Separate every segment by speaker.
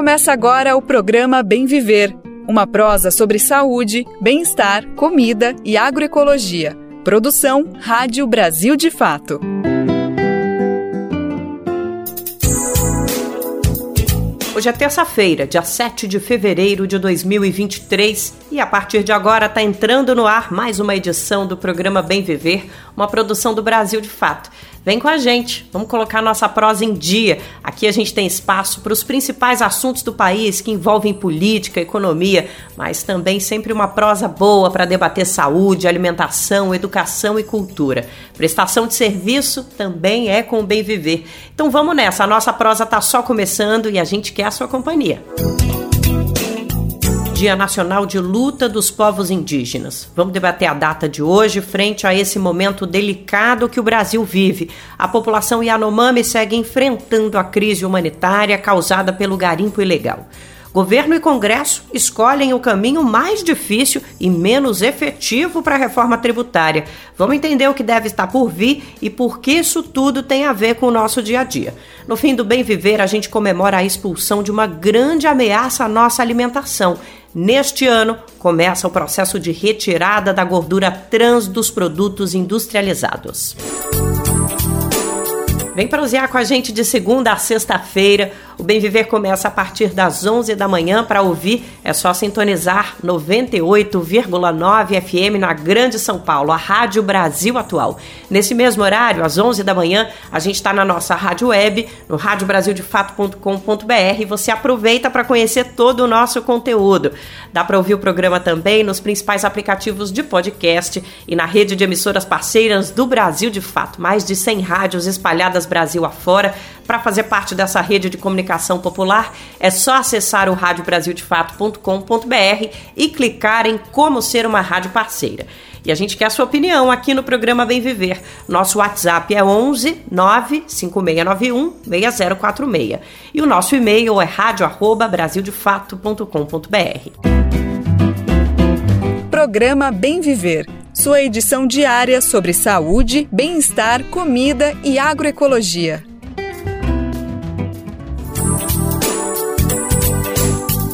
Speaker 1: Começa agora o programa Bem Viver, uma prosa sobre saúde, bem-estar, comida e agroecologia. Produção Rádio Brasil de Fato.
Speaker 2: Hoje é terça-feira, dia 7 de fevereiro de 2023, e a partir de agora está entrando no ar mais uma edição do programa Bem Viver, uma produção do Brasil de Fato. Vem com a gente, vamos colocar nossa prosa em dia. Aqui a gente tem espaço para os principais assuntos do país que envolvem política, economia, mas também sempre uma prosa boa para debater saúde, alimentação, educação e cultura. Prestação de serviço também é com o bem viver. Então vamos nessa, a nossa prosa está só começando e a gente quer a sua companhia. Dia Nacional de Luta dos Povos Indígenas. Vamos debater a data de hoje frente a esse momento delicado que o Brasil vive. A população Yanomami segue enfrentando a crise humanitária causada pelo garimpo ilegal. Governo e Congresso escolhem o caminho mais difícil e menos efetivo para a reforma tributária. Vamos entender o que deve estar por vir e por que isso tudo tem a ver com o nosso dia a dia. No fim do Bem Viver, a gente comemora a expulsão de uma grande ameaça à nossa alimentação. Neste ano, começa o processo de retirada da gordura trans dos produtos industrializados. Vem prosear com a gente de segunda a sexta-feira. O Bem Viver começa a partir das 11 da manhã. Para ouvir, é só sintonizar 98,9 FM na Grande São Paulo, a Rádio Brasil Atual. Nesse mesmo horário, às 11 da manhã, a gente está na nossa rádio web, no radiobrasildefato.com.br. Você aproveita para conhecer todo o nosso conteúdo. Dá para ouvir o programa também nos principais aplicativos de podcast e na rede de emissoras parceiras do Brasil de Fato. Mais de 100 rádios espalhadas Brasil afora. Para fazer parte dessa rede de comunicação popular, é só acessar o radiobrasildefato.com.br e clicar em como ser uma rádio parceira. E a gente quer a sua opinião aqui no programa Bem Viver. Nosso WhatsApp é 11 95691 6046. E o nosso e-mail é radio@brasildefato.com.br.
Speaker 1: Programa Bem Viver sua edição diária sobre saúde, bem-estar, comida e agroecologia.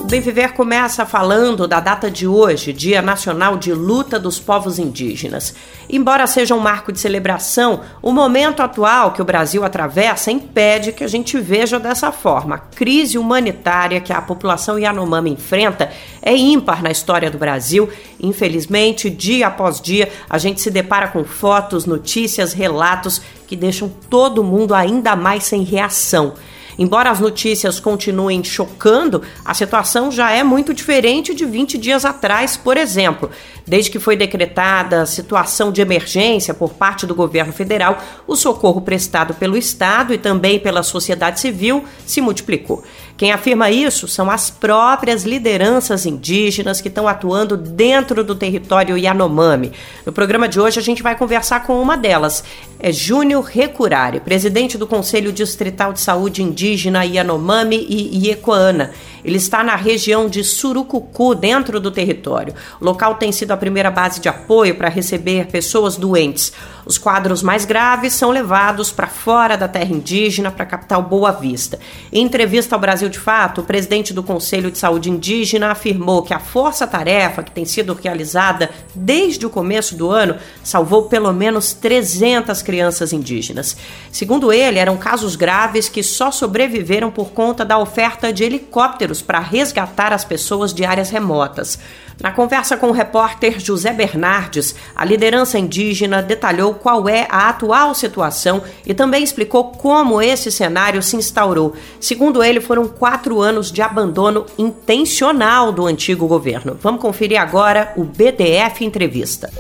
Speaker 2: Bem Viver começa falando da data de hoje, Dia Nacional de Luta dos Povos Indígenas. Embora seja um marco de celebração, o momento atual que o Brasil atravessa impede que a gente veja dessa forma. A crise humanitária que a população Yanomami enfrenta é ímpar na história do Brasil. Infelizmente, dia após dia, a gente se depara com fotos, notícias, relatos que deixam todo mundo ainda mais sem reação. Embora as notícias continuem chocando, a situação já é muito diferente de 20 dias atrás, por exemplo. Desde que foi decretada a situação de emergência por parte do governo federal, o socorro prestado pelo Estado e também pela sociedade civil se multiplicou. Quem afirma isso são as próprias lideranças indígenas que estão atuando dentro do território Yanomami. No programa de hoje a gente vai conversar com uma delas. É Júnior Recurari, presidente do Conselho Distrital de Saúde Indígena Yanomami e Iecoana. Ele está na região de Surucucu, dentro do território. O local tem sido a primeira base de apoio para receber pessoas doentes. Os quadros mais graves são levados para fora da terra indígena, para a capital Boa Vista. Em entrevista ao Brasil de Fato, o presidente do Conselho de Saúde Indígena afirmou que a força-tarefa que tem sido realizada desde o começo do ano salvou pelo menos 300 crianças indígenas. Segundo ele, eram casos graves que só sobreviveram por conta da oferta de helicópteros para resgatar as pessoas de áreas remotas. Na conversa com o repórter José Bernardes, a liderança indígena detalhou qual é a atual situação e também explicou como esse cenário se instaurou. Segundo ele, foram quatro anos de abandono intencional do antigo governo. Vamos conferir agora o BDF Entrevista.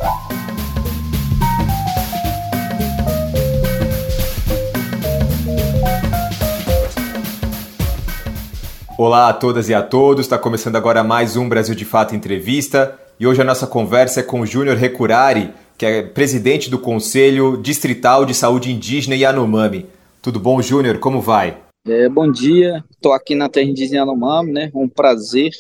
Speaker 3: Olá a todas e a todos, está começando agora mais um Brasil de Fato Entrevista e hoje a nossa conversa é com o Júnior Recurari, que é presidente do Conselho Distrital de Saúde Indígena Yanomami. Tudo bom, Júnior? Como vai?
Speaker 4: É, bom dia, estou aqui na terra indígena Yanomami, né? Um prazer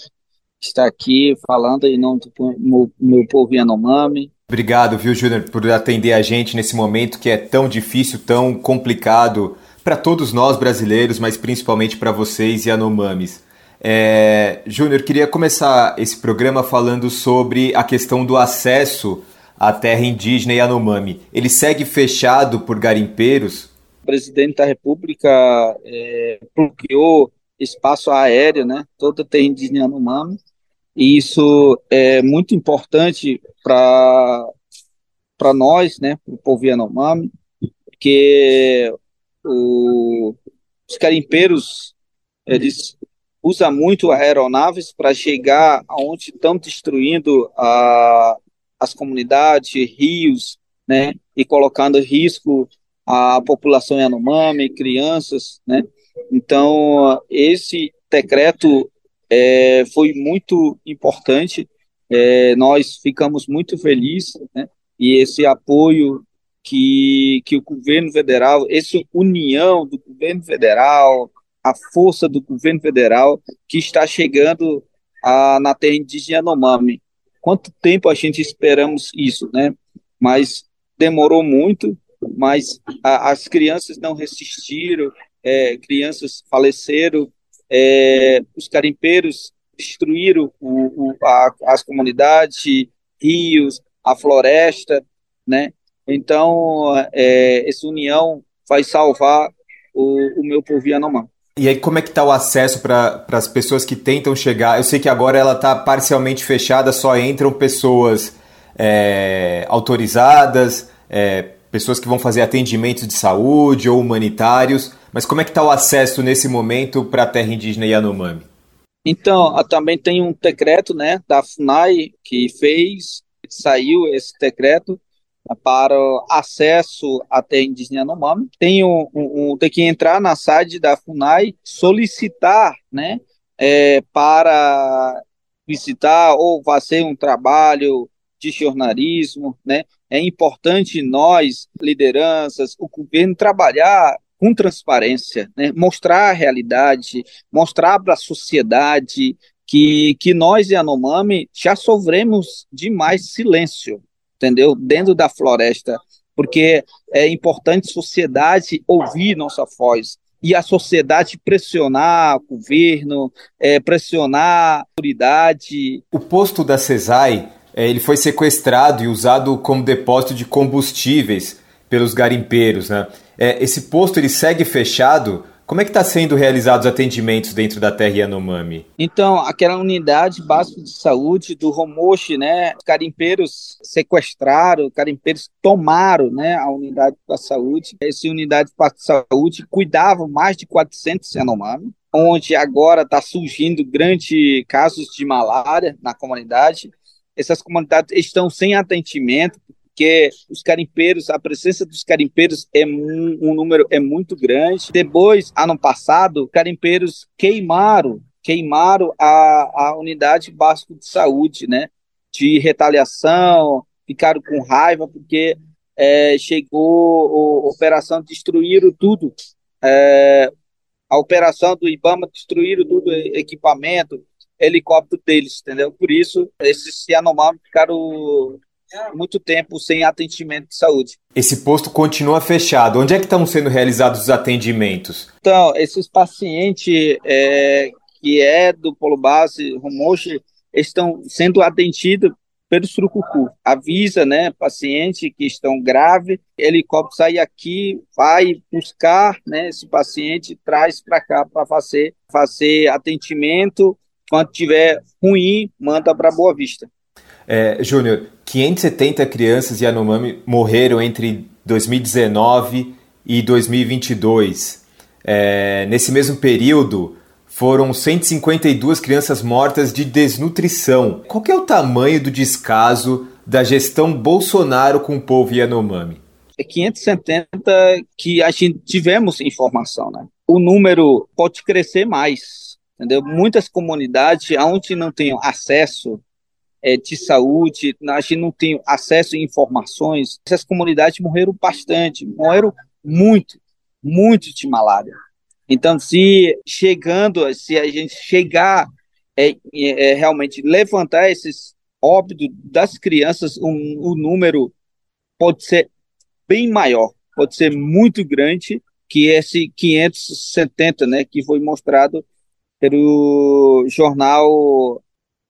Speaker 4: estar aqui falando em nome do meu, meu povo Yanomami.
Speaker 3: Obrigado, viu, Júnior, por atender a gente nesse momento que é tão difícil, tão complicado para todos nós brasileiros, mas principalmente para vocês Yanomamis. É, Júnior, queria começar esse programa falando sobre a questão do acesso à terra indígena Yanomami. Ele segue fechado por garimpeiros?
Speaker 4: O presidente da República é, bloqueou espaço aéreo, né, toda terra indígena Yanomami, e isso é muito importante para para nós, né, para o povo Yanomami, porque o, os carimpeiros eles usam muito aeronaves para chegar aonde estão destruindo a, as comunidades, rios, né, e colocando em risco a população Yanomami, crianças, né. Então esse decreto é, foi muito importante. É, nós ficamos muito felizes, né? E esse apoio que, que o governo federal, essa união do governo federal, a força do governo federal que está chegando a, na terra indígena Yanomami. Quanto tempo a gente esperamos isso, né? Mas demorou muito, mas a, as crianças não resistiram, é, crianças faleceram, é, os carimpeiros destruíram o, o, a, as comunidades, rios, a floresta, né? Então, é, essa união vai salvar o, o meu povo Yanomami.
Speaker 3: E aí, como é que está o acesso para as pessoas que tentam chegar? Eu sei que agora ela está parcialmente fechada, só entram pessoas é, autorizadas, é, pessoas que vão fazer atendimentos de saúde ou humanitários, mas como é que está o acesso nesse momento para a terra indígena Yanomami?
Speaker 4: Então, também tem um decreto né, da FUNAI que fez, saiu esse decreto, para acesso terra indígena Yanomami. Tem, um, um, tem que entrar na sede da FUNAI, solicitar né, é, para visitar ou fazer um trabalho de jornalismo. Né? É importante nós, lideranças, o governo, trabalhar com transparência, né? mostrar a realidade, mostrar para a sociedade que, que nós, Yanomami, já sofremos demais silêncio entendeu? Dentro da floresta, porque é importante a sociedade ouvir nossa voz e a sociedade pressionar o governo, é, pressionar a autoridade.
Speaker 3: O posto da CESAI é, ele foi sequestrado e usado como depósito de combustíveis pelos garimpeiros. Né? É, esse posto ele segue fechado como é que está sendo realizados atendimentos dentro da terra Yanomami?
Speaker 4: Então, aquela unidade básica de saúde do Romoshi, né, carimpeiros sequestraram, carimpeiros tomaram, né, a unidade da saúde. Essa unidade de saúde cuidava mais de 400 Yanomami, onde agora está surgindo grandes casos de malária na comunidade. Essas comunidades estão sem atendimento, porque os carimpeiros, a presença dos carimpeiros é um, um número é muito grande. Depois, ano passado, carimpeiros queimaram queimaram a, a unidade básica de saúde, né? De retaliação, ficaram com raiva porque é, chegou a operação, destruíram tudo. É, a operação do IBAMA destruíram tudo, equipamento, helicóptero deles, entendeu? Por isso, esses Yanomami ficaram muito tempo sem atendimento de saúde.
Speaker 3: Esse posto continua fechado. Onde é que estão sendo realizados os atendimentos?
Speaker 4: Então, esses pacientes é, que é do polo base Rumoche estão sendo atendidos pelo surucucu. Avisa, né, paciente que estão grave, helicóptero sai aqui, vai buscar, né, esse paciente, traz para cá para fazer fazer atendimento. Quando tiver ruim, manda para Boa Vista.
Speaker 3: É, Júnior, 570 crianças Yanomami morreram entre 2019 e 2022. É, nesse mesmo período, foram 152 crianças mortas de desnutrição. Qual é o tamanho do descaso da gestão Bolsonaro com o povo Yanomami?
Speaker 4: É 570 que a gente tivemos informação, né? O número pode crescer mais, entendeu? Muitas comunidades onde não têm acesso é, de saúde, a gente não tem acesso a informações. Essas comunidades morreram bastante, morreram muito, muito de malária. Então, se chegando, se a gente chegar é, é, realmente levantar esses óbitos das crianças, o um, um número pode ser bem maior, pode ser muito grande que esse 570, né, que foi mostrado pelo jornal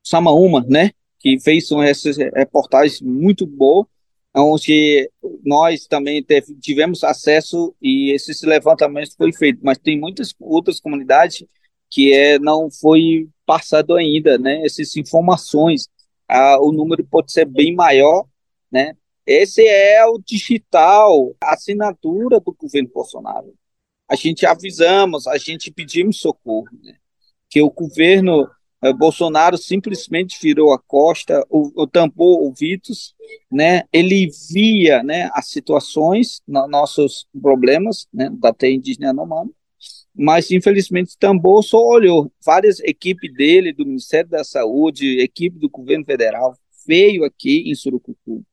Speaker 4: Samaúma, né? Que fez essas reportagens muito boas, onde nós também tivemos acesso e esses levantamentos foi feito, mas tem muitas outras comunidades que é, não foi passado ainda, né? Essas informações, ah, o número pode ser bem maior, né? Esse é o digital, a assinatura do governo Bolsonaro. A gente avisamos, a gente pedimos socorro, né? que o governo Bolsonaro simplesmente virou a costa, o, o tampou ouvidos, né? Ele via, né, as situações, no, nossos problemas, né, da terra indígena Yanomami, mas infelizmente tampou, só olhou. Várias equipes dele, do Ministério da Saúde, equipe do governo federal, veio aqui em Surucucu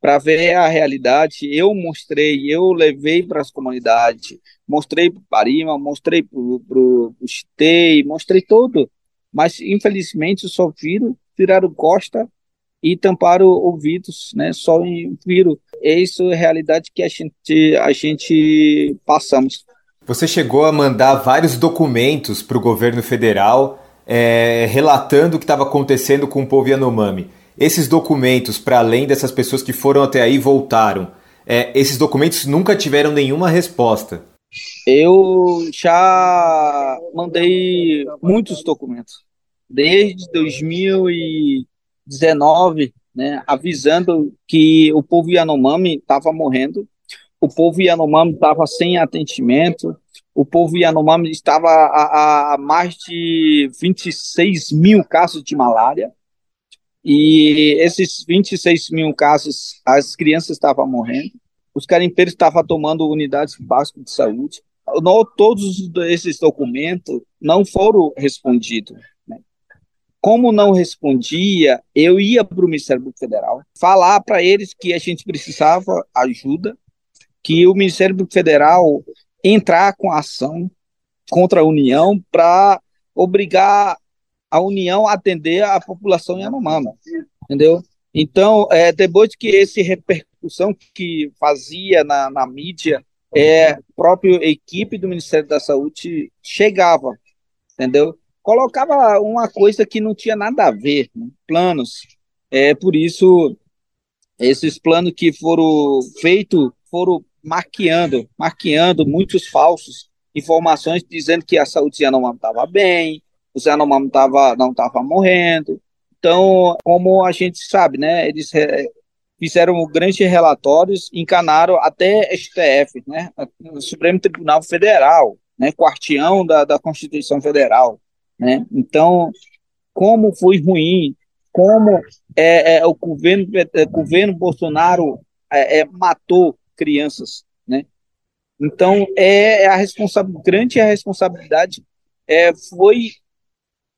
Speaker 4: para ver a realidade. Eu mostrei, eu levei para as comunidades, mostrei para o Parima, mostrei para o Chitei, mostrei tudo. Mas, infelizmente, só viram, tiraram costa e tamparam ouvidos, né? Só viram. Isso é a realidade que a gente, a gente passamos.
Speaker 3: Você chegou a mandar vários documentos para o governo federal é, relatando o que estava acontecendo com o povo Yanomami. Esses documentos, para além dessas pessoas que foram até aí e voltaram, é, esses documentos nunca tiveram nenhuma resposta.
Speaker 4: Eu já mandei muitos documentos, desde 2019, né, avisando que o povo Yanomami estava morrendo, o povo Yanomami estava sem atendimento, o povo Yanomami estava a, a mais de 26 mil casos de malária, e esses 26 mil casos, as crianças estavam morrendo, os carimpeiros estavam tomando unidades básicas de saúde. Não, todos esses documentos não foram respondidos. Né? Como não respondia, eu ia para o Ministério Público Federal falar para eles que a gente precisava ajuda, que o Ministério Público Federal entrar com ação contra a União para obrigar a União atender a população Yanomama, entendeu? Então, é, depois que esse repercussão que fazia na, na mídia, é, própria equipe do Ministério da Saúde chegava, entendeu? Colocava uma coisa que não tinha nada a ver, né? planos. É por isso esses planos que foram feitos foram marqueando, marqueando muitos falsos informações dizendo que a saúde não estava bem, o Zé Yanomami tava, não estava morrendo. Então, como a gente sabe, né, eles fizeram grandes relatórios, encanaram até STF, né, o Supremo Tribunal Federal, né, quartião da, da Constituição Federal, né. Então, como foi ruim, como é, é o governo, é, governo Bolsonaro é, é, matou crianças, né. Então, é, é a responsabilidade, grande a responsabilidade é, foi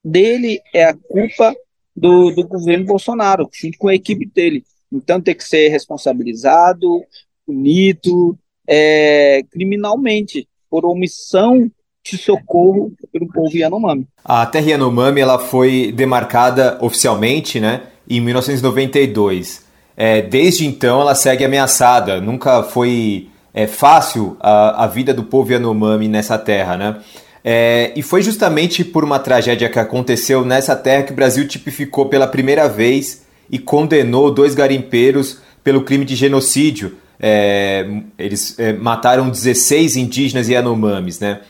Speaker 4: dele é a culpa do, do governo Bolsonaro, junto com a equipe dele. Então tem que ser responsabilizado, punido é, criminalmente por omissão de socorro pelo povo Yanomami.
Speaker 3: A terra Yanomami ela foi demarcada oficialmente né, em 1992. É, desde então ela segue ameaçada. Nunca foi é, fácil a, a vida do povo Yanomami nessa terra. Né? É, e foi justamente por uma tragédia que aconteceu nessa terra que o Brasil tipificou pela primeira vez e condenou dois garimpeiros pelo crime de genocídio. É, eles é, mataram 16 indígenas Yanomamis, né?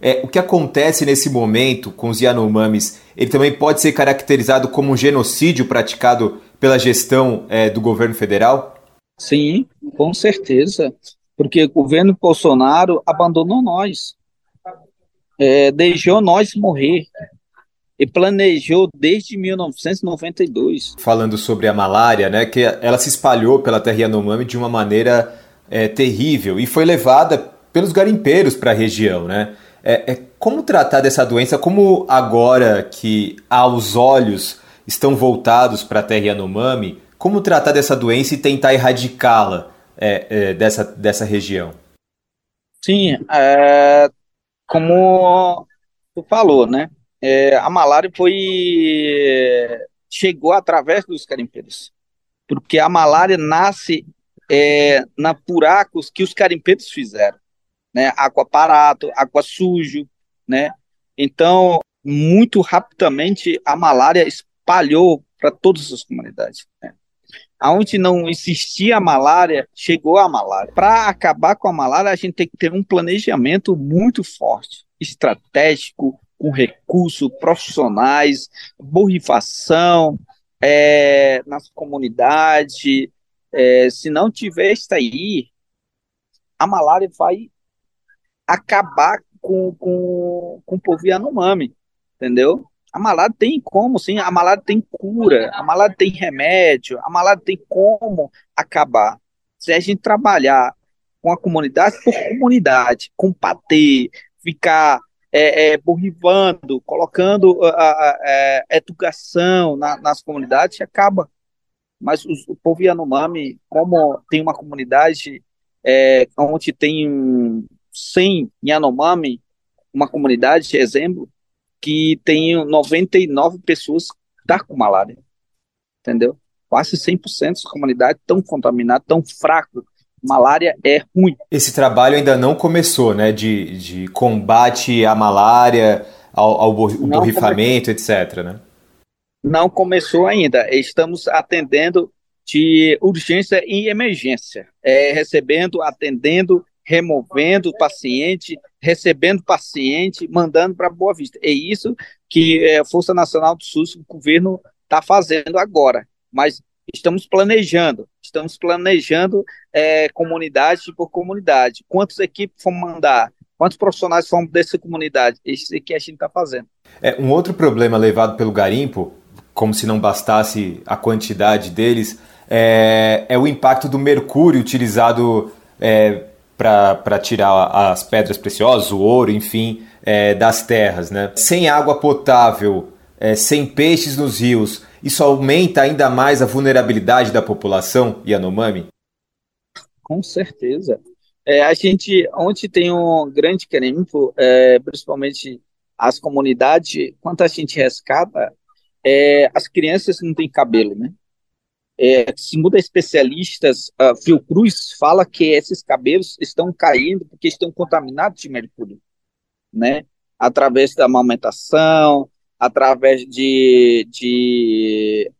Speaker 3: É, o que acontece nesse momento com os Yanomamis, ele também pode ser caracterizado como um genocídio praticado pela gestão é, do governo federal?
Speaker 4: Sim, com certeza, porque o governo Bolsonaro abandonou nós é, deixou nós morrer e planejou desde 1992.
Speaker 3: Falando sobre a malária, né, que ela se espalhou pela terra Yanomami de uma maneira é, terrível e foi levada pelos garimpeiros para a região, né? É, é, como tratar dessa doença? Como agora que aos olhos estão voltados para a terra Yanomami, como tratar dessa doença e tentar erradicá-la é, é, dessa, dessa região?
Speaker 4: Sim, é, como tu falou, né? É, a malária foi chegou através dos carimpeiros, porque a malária nasce é, na buracos que os carimpeiros fizeram, né? Água parado, água sujo, né? Então muito rapidamente a malária espalhou para todas as comunidades. Né? Onde não existia a malária, chegou a malária. Para acabar com a malária, a gente tem que ter um planejamento muito forte, estratégico, com recursos profissionais, borrifação é, nas comunidades. É, se não tiver isso aí, a malária vai acabar com, com, com o povo Yanomami, entendeu? A malária tem como, sim, a malária tem cura, a malária tem remédio, a malária tem como acabar. Se a gente trabalhar com a comunidade por comunidade, com patê, ficar é, é, colocando a, a, a é, educação na, nas comunidades, acaba. Mas o, o povo Yanomami, como tem uma comunidade é, onde tem 100 Yanomami, uma comunidade, exemplo, que tem 99 pessoas que tá com malária, entendeu? Quase 100% da comunidade tão contaminada, tão fraco. Malária é ruim.
Speaker 3: Esse trabalho ainda não começou, né? De, de combate à malária, ao, ao borrifamento, etc, né?
Speaker 4: Não começou ainda. Estamos atendendo de urgência e emergência, é, recebendo, atendendo removendo o paciente, recebendo paciente, mandando para Boa Vista. É isso que é, a Força Nacional do SUS, o governo, está fazendo agora. Mas estamos planejando, estamos planejando é, comunidade por comunidade. Quantas equipes vamos mandar? Quantos profissionais fomos dessa comunidade? Isso é que a gente está fazendo.
Speaker 3: É, um outro problema levado pelo garimpo, como se não bastasse a quantidade deles, é, é o impacto do mercúrio utilizado é, para tirar as pedras preciosas, o ouro, enfim, é, das terras. Né? Sem água potável, é, sem peixes nos rios, isso aumenta ainda mais a vulnerabilidade da população Yanomami?
Speaker 4: Com certeza. É, a gente, onde tem um grande carimbo, é, principalmente as comunidades, quando a gente rescata, é, as crianças não têm cabelo, né? É, segundo especialistas, uh, Fiocruz fala que esses cabelos estão caindo porque estão contaminados de mercúrio, né? Através da amamentação, através de, de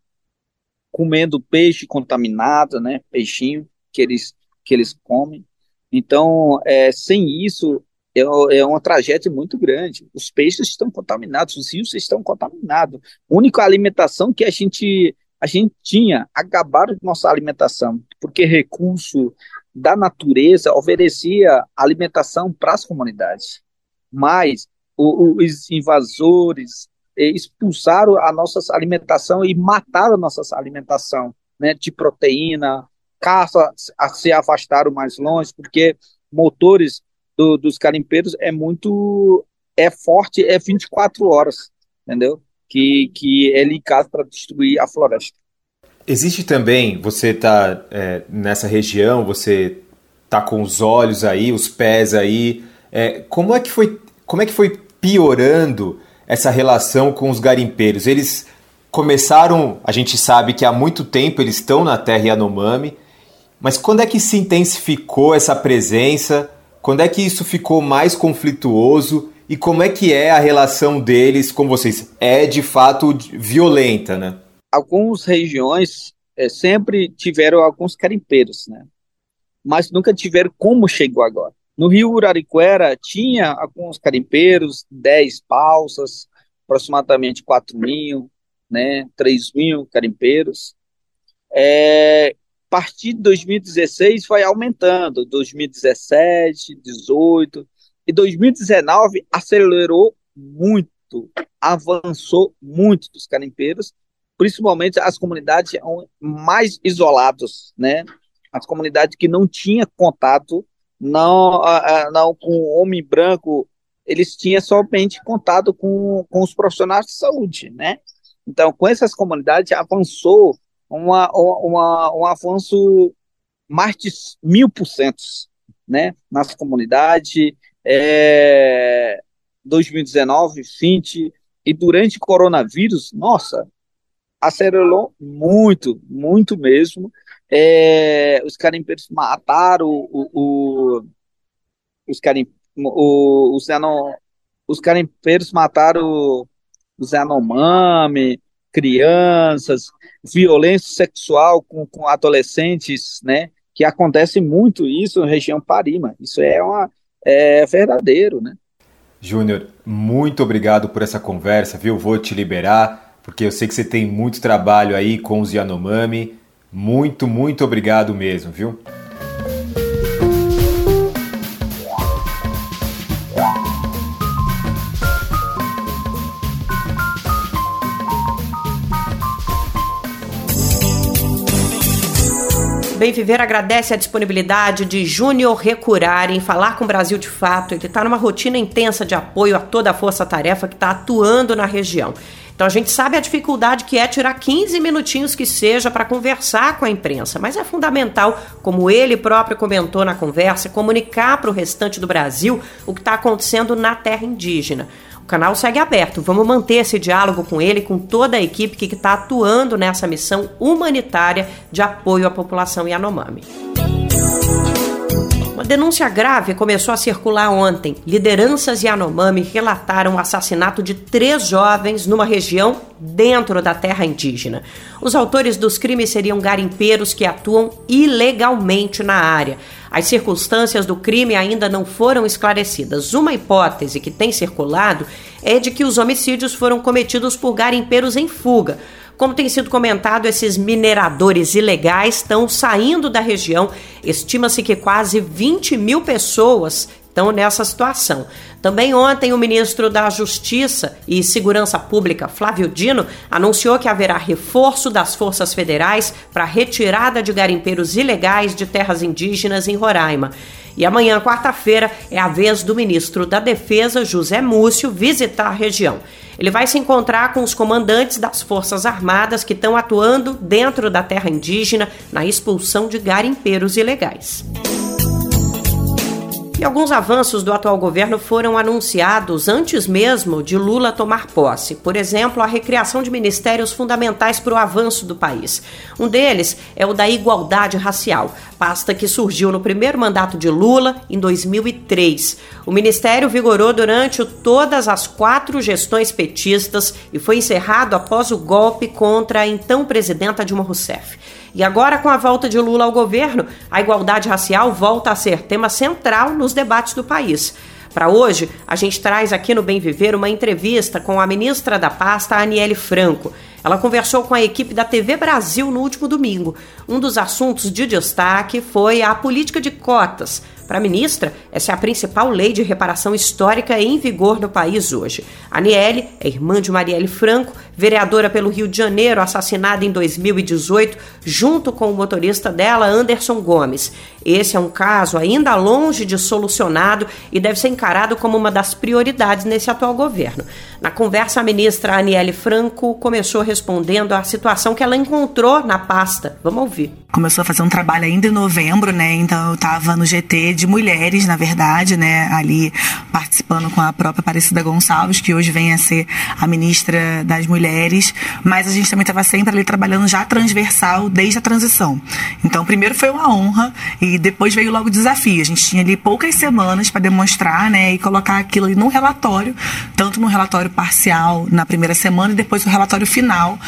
Speaker 4: comendo peixe contaminado, né? Peixinho que eles, que eles comem. Então, é, sem isso, é, é uma tragédia muito grande. Os peixes estão contaminados, os rios estão contaminados. A única alimentação que a gente a gente tinha acabaram de nossa alimentação, porque recurso da natureza oferecia alimentação para as comunidades. Mas os invasores expulsaram a nossa alimentação e mataram a nossa alimentação né, de proteína, caça se afastaram mais longe, porque motores do, dos carimpeiros é muito é forte, é 24 horas, entendeu? Que, que é ligado para destruir a floresta.
Speaker 3: Existe também, você está é, nessa região, você está com os olhos aí, os pés aí. É, como é que foi, como é que foi piorando essa relação com os garimpeiros? Eles começaram, a gente sabe que há muito tempo eles estão na terra Yanomami, mas quando é que se intensificou essa presença? Quando é que isso ficou mais conflituoso e como é que é a relação deles com vocês? É de fato violenta, né?
Speaker 4: Algumas regiões é, sempre tiveram alguns carimpeiros, né? Mas nunca tiveram como chegou agora. No Rio Urariquera tinha alguns carimpeiros, 10 balsas, aproximadamente 4 mil, né? 3 mil carimpeiros. É, a partir de 2016 foi aumentando, 2017, 2018, e 2019 acelerou muito, avançou muito dos carimpeiros, principalmente as comunidades mais isoladas, né? As comunidades que não tinham contato, não, não com o homem branco, eles tinham somente contato com, com os profissionais de saúde, né? Então, com essas comunidades avançou uma, uma, um avanço mais de mil por cento, né? Nas comunidades, é, 2019, 20, e durante o coronavírus, nossa, acelerou muito, muito mesmo. É, os carimpeiros mataram o, o, os, carim, o, os, não, os carimpeiros mataram os Yanomami, crianças, violência sexual com, com adolescentes, né? Que acontece muito isso na região Parima. Isso é, uma, é verdadeiro, né?
Speaker 3: Júnior, muito obrigado por essa conversa, viu? Vou te liberar, porque eu sei que você tem muito trabalho aí com os Yanomami. Muito, muito obrigado mesmo, viu?
Speaker 2: Bem Viver agradece a disponibilidade de Júnior Recurar em falar com o Brasil de fato. Ele está numa rotina intensa de apoio a toda a força-tarefa que está atuando na região. Então a gente sabe a dificuldade que é tirar 15 minutinhos que seja para conversar com a imprensa, mas é fundamental, como ele próprio comentou na conversa, comunicar para o restante do Brasil o que está acontecendo na terra indígena. O canal segue aberto. Vamos manter esse diálogo com ele, com toda a equipe que está atuando nessa missão humanitária de apoio à população Yanomami. Uma denúncia grave começou a circular ontem. Lideranças Yanomami relataram o assassinato de três jovens numa região dentro da terra indígena. Os autores dos crimes seriam garimpeiros que atuam ilegalmente na área. As circunstâncias do crime ainda não foram esclarecidas. Uma hipótese que tem circulado é de que os homicídios foram cometidos por garimpeiros em fuga. Como tem sido comentado, esses mineradores ilegais estão saindo da região. Estima-se que quase 20 mil pessoas estão nessa situação. Também ontem, o ministro da Justiça e Segurança Pública, Flávio Dino, anunciou que haverá reforço das forças federais para retirada de garimpeiros ilegais de terras indígenas em Roraima. E amanhã, quarta-feira, é a vez do ministro da Defesa, José Múcio, visitar a região. Ele vai se encontrar com os comandantes das Forças Armadas que estão atuando dentro da terra indígena na expulsão de garimpeiros ilegais. E alguns avanços do atual governo foram anunciados antes mesmo de Lula tomar posse. Por exemplo, a recriação de ministérios fundamentais para o avanço do país. Um deles é o da igualdade racial, pasta que surgiu no primeiro mandato de Lula, em 2003. O ministério vigorou durante todas as quatro gestões petistas e foi encerrado após o golpe contra a então presidenta Dilma Rousseff. E agora, com a volta de Lula ao governo, a igualdade racial volta a ser tema central nos debates do país. Para hoje, a gente traz aqui no Bem Viver uma entrevista com a ministra da pasta, Aniele Franco. Ela conversou com a equipe da TV Brasil no último domingo. Um dos assuntos de destaque foi a política de cotas para a ministra, essa é a principal lei de reparação histórica em vigor no país hoje. Aniele é irmã de Marielle Franco, vereadora pelo Rio de Janeiro, assassinada em 2018, junto com o motorista dela, Anderson Gomes. Esse é um caso ainda longe de solucionado e deve ser encarado como uma das prioridades nesse atual governo. Na conversa, a ministra Aniele Franco começou respondendo à situação que ela encontrou na pasta. Vamos ouvir.
Speaker 5: Começou a fazer um trabalho ainda em novembro, né? Então eu estava no GT de mulheres, na verdade, né? Ali participando com a própria Aparecida Gonçalves, que hoje vem a ser a ministra das Mulheres. Mas a gente também estava sempre ali trabalhando já transversal desde a transição. Então, primeiro foi uma honra e depois veio logo o desafio. A gente tinha ali poucas semanas para demonstrar, né? E colocar aquilo ali num relatório, tanto no relatório parcial na primeira semana e depois o relatório final,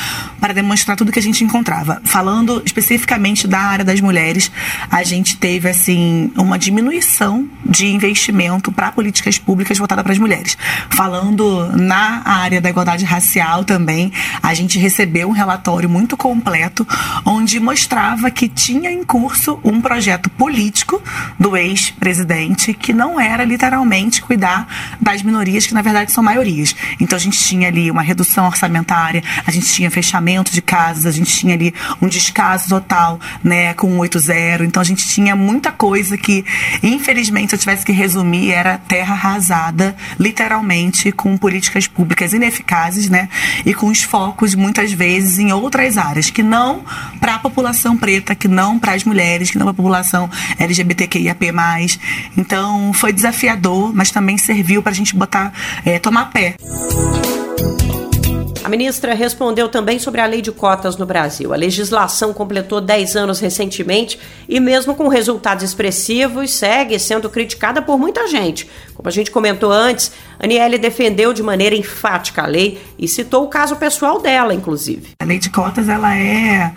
Speaker 5: para demonstrar tudo que a gente encontrava. Falando especificamente da área das mulheres, a gente teve, assim, uma diminuição diminuição de investimento para políticas públicas voltadas para as mulheres. Falando na área da igualdade racial também, a gente recebeu um relatório muito completo onde mostrava que tinha em curso um projeto político do ex-presidente que não era literalmente cuidar das minorias, que na verdade são maiorias. Então a gente tinha ali uma redução orçamentária, a gente tinha fechamento de casas, a gente tinha ali um descaso total, né, com 8.0. Então a gente tinha muita coisa que Infelizmente, se eu tivesse que resumir, era terra arrasada, literalmente, com políticas públicas ineficazes, né? E com os focos, muitas vezes, em outras áreas, que não para a população preta, que não para as mulheres, que não para a população LGBTQIAP+. Então, foi desafiador, mas também serviu para a gente botar, é, tomar pé.
Speaker 2: A ministra respondeu também sobre a lei de cotas no Brasil. A legislação completou 10 anos recentemente e, mesmo com resultados expressivos, segue sendo criticada por muita gente. Como a gente comentou antes, Aniele defendeu de maneira enfática a lei e citou o caso pessoal dela, inclusive.
Speaker 5: A lei de cotas ela é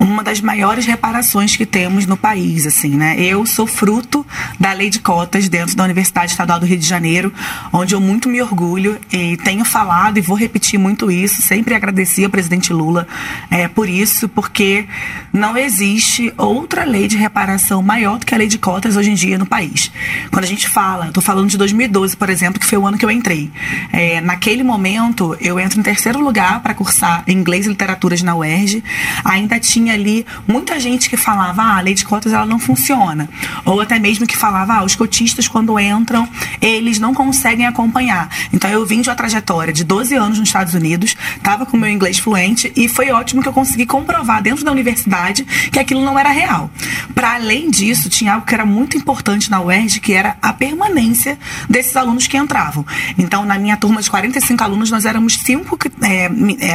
Speaker 5: uma das maiores reparações que temos no país, assim, né? Eu sou fruto da lei de cotas dentro da Universidade Estadual do Rio de Janeiro, onde eu muito me orgulho e tenho falado e vou repetir muito isso. Sempre agradeci ao presidente Lula é, por isso, porque não existe outra lei de reparação maior do que a lei de cotas hoje em dia no país. Quando a gente fala, estou falando de 2012, por exemplo, que foi o ano que eu entrei. É, naquele momento, eu entro em terceiro lugar para cursar inglês e literaturas na UERJ. Ainda tinha tinha ali muita gente que falava, ah, a lei de cotas ela não funciona. Ou até mesmo que falava, ah, os cotistas quando entram, eles não conseguem acompanhar. Então eu vim de uma trajetória de 12 anos nos Estados Unidos, estava com meu inglês fluente e foi ótimo que eu consegui comprovar dentro da universidade que aquilo não era real. Para além disso, tinha algo que era muito importante na UERJ, que era a permanência desses alunos que entravam. Então, na minha turma de 45 alunos, nós éramos cinco é,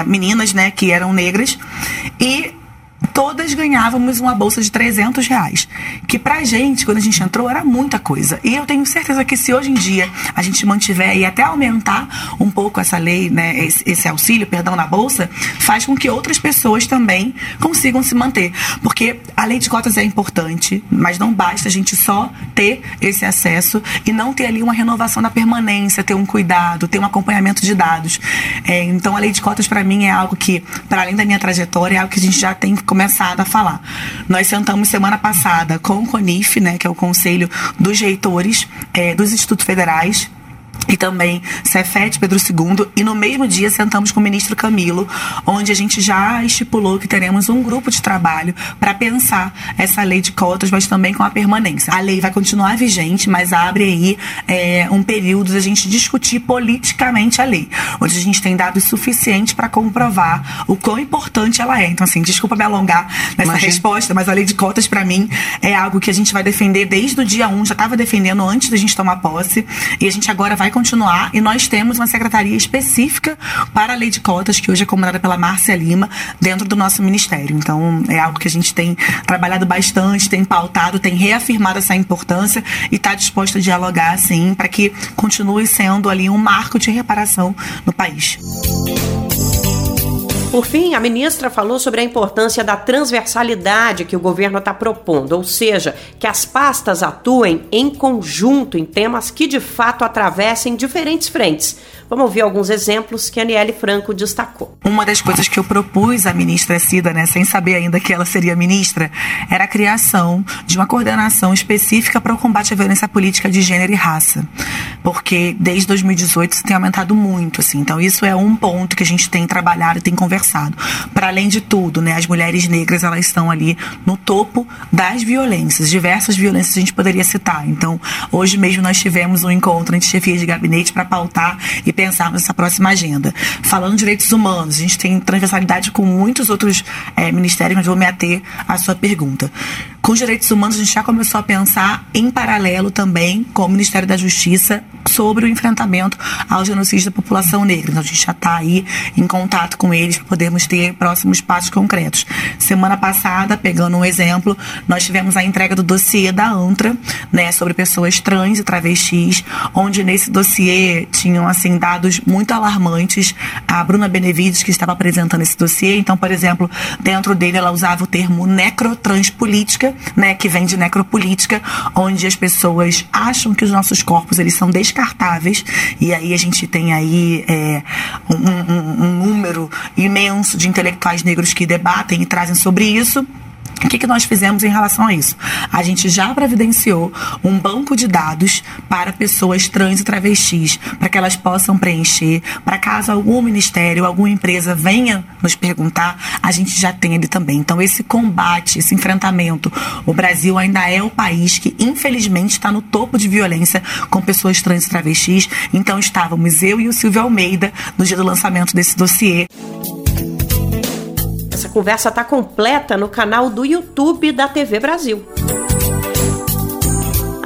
Speaker 5: meninas, né, que eram negras e todas ganhávamos uma bolsa de 300 reais. Que pra gente, quando a gente entrou, era muita coisa. E eu tenho certeza que se hoje em dia a gente mantiver e até aumentar um pouco essa lei, né, esse, esse auxílio, perdão, na bolsa, faz com que outras pessoas também consigam se manter. Porque a lei de cotas é importante, mas não basta a gente só ter esse acesso e não ter ali uma renovação da permanência, ter um cuidado, ter um acompanhamento de dados. É, então a lei de cotas para mim é algo que, para além da minha trajetória, é algo que a gente já tem começado a falar. Nós sentamos semana passada com o CONIF, né, que é o Conselho dos Reitores é, dos Institutos Federais, e também Cefete Pedro II, e no mesmo dia sentamos com o ministro Camilo, onde a gente já estipulou que teremos um grupo de trabalho para pensar essa lei de cotas, mas também com a permanência. A lei vai continuar vigente, mas abre aí é, um período da gente discutir politicamente a lei, onde a gente tem dados suficientes para comprovar o quão importante ela é. Então, assim, desculpa me alongar nessa Imagina. resposta, mas a lei de cotas, para mim, é algo que a gente vai defender desde o dia 1, já estava defendendo antes da gente tomar posse, e a gente agora vai continuar e nós temos uma secretaria específica para a lei de cotas, que hoje é comandada pela Márcia Lima, dentro do nosso ministério. Então, é algo que a gente tem trabalhado bastante, tem pautado, tem reafirmado essa importância e está disposto a dialogar, sim, para que continue sendo ali um marco de reparação no país.
Speaker 2: Por fim, a ministra falou sobre a importância da transversalidade que o governo está propondo, ou seja, que as pastas atuem em conjunto em temas que de fato atravessem diferentes frentes. Vamos ouvir alguns exemplos que a Aniele Franco destacou.
Speaker 5: Uma das coisas que eu propus à ministra Cida, né, sem saber ainda que ela seria ministra, era a criação de uma coordenação específica para o combate à violência política de gênero e raça. Porque desde 2018 isso tem aumentado muito, assim. Então isso é um ponto que a gente tem trabalhado e tem conversado. Para além de tudo, né, as mulheres negras elas estão ali no topo das violências, diversas violências a gente poderia citar. Então, hoje mesmo nós tivemos um encontro entre chefia de gabinete para pautar e pensar nessa próxima agenda. Falando de direitos humanos, a gente tem transversalidade com muitos outros é, ministérios, mas vou me ater à sua pergunta. Com os direitos humanos, a gente já começou a pensar em paralelo também com o Ministério da Justiça sobre o enfrentamento ao genocídio da população negra. Então, a gente já está aí em contato com eles para podermos ter próximos passos concretos. Semana passada, pegando um exemplo, nós tivemos a entrega do dossiê da ANTRA, né, sobre pessoas trans e travestis, onde nesse dossiê tinham, assim, dados muito alarmantes. A Bruna Benevides, que estava apresentando esse dossiê, então, por exemplo, dentro dele ela usava o termo necrotranspolítica, né, que vem de necropolítica, onde as pessoas acham que os nossos corpos eles são descartáveis e aí a gente tem aí é, um, um, um número imenso de intelectuais negros que debatem e trazem sobre isso. O que, que nós fizemos em relação a isso? A gente já providenciou um banco de dados para pessoas trans e travestis, para que elas possam preencher, para caso algum ministério, alguma empresa venha nos perguntar, a gente já tem ele também. Então, esse combate, esse enfrentamento, o Brasil ainda é o país que, infelizmente, está no topo de violência com pessoas trans e travestis. Então, estávamos eu e o Silvio Almeida no dia do lançamento desse dossiê.
Speaker 2: Essa conversa está completa no canal do YouTube da TV Brasil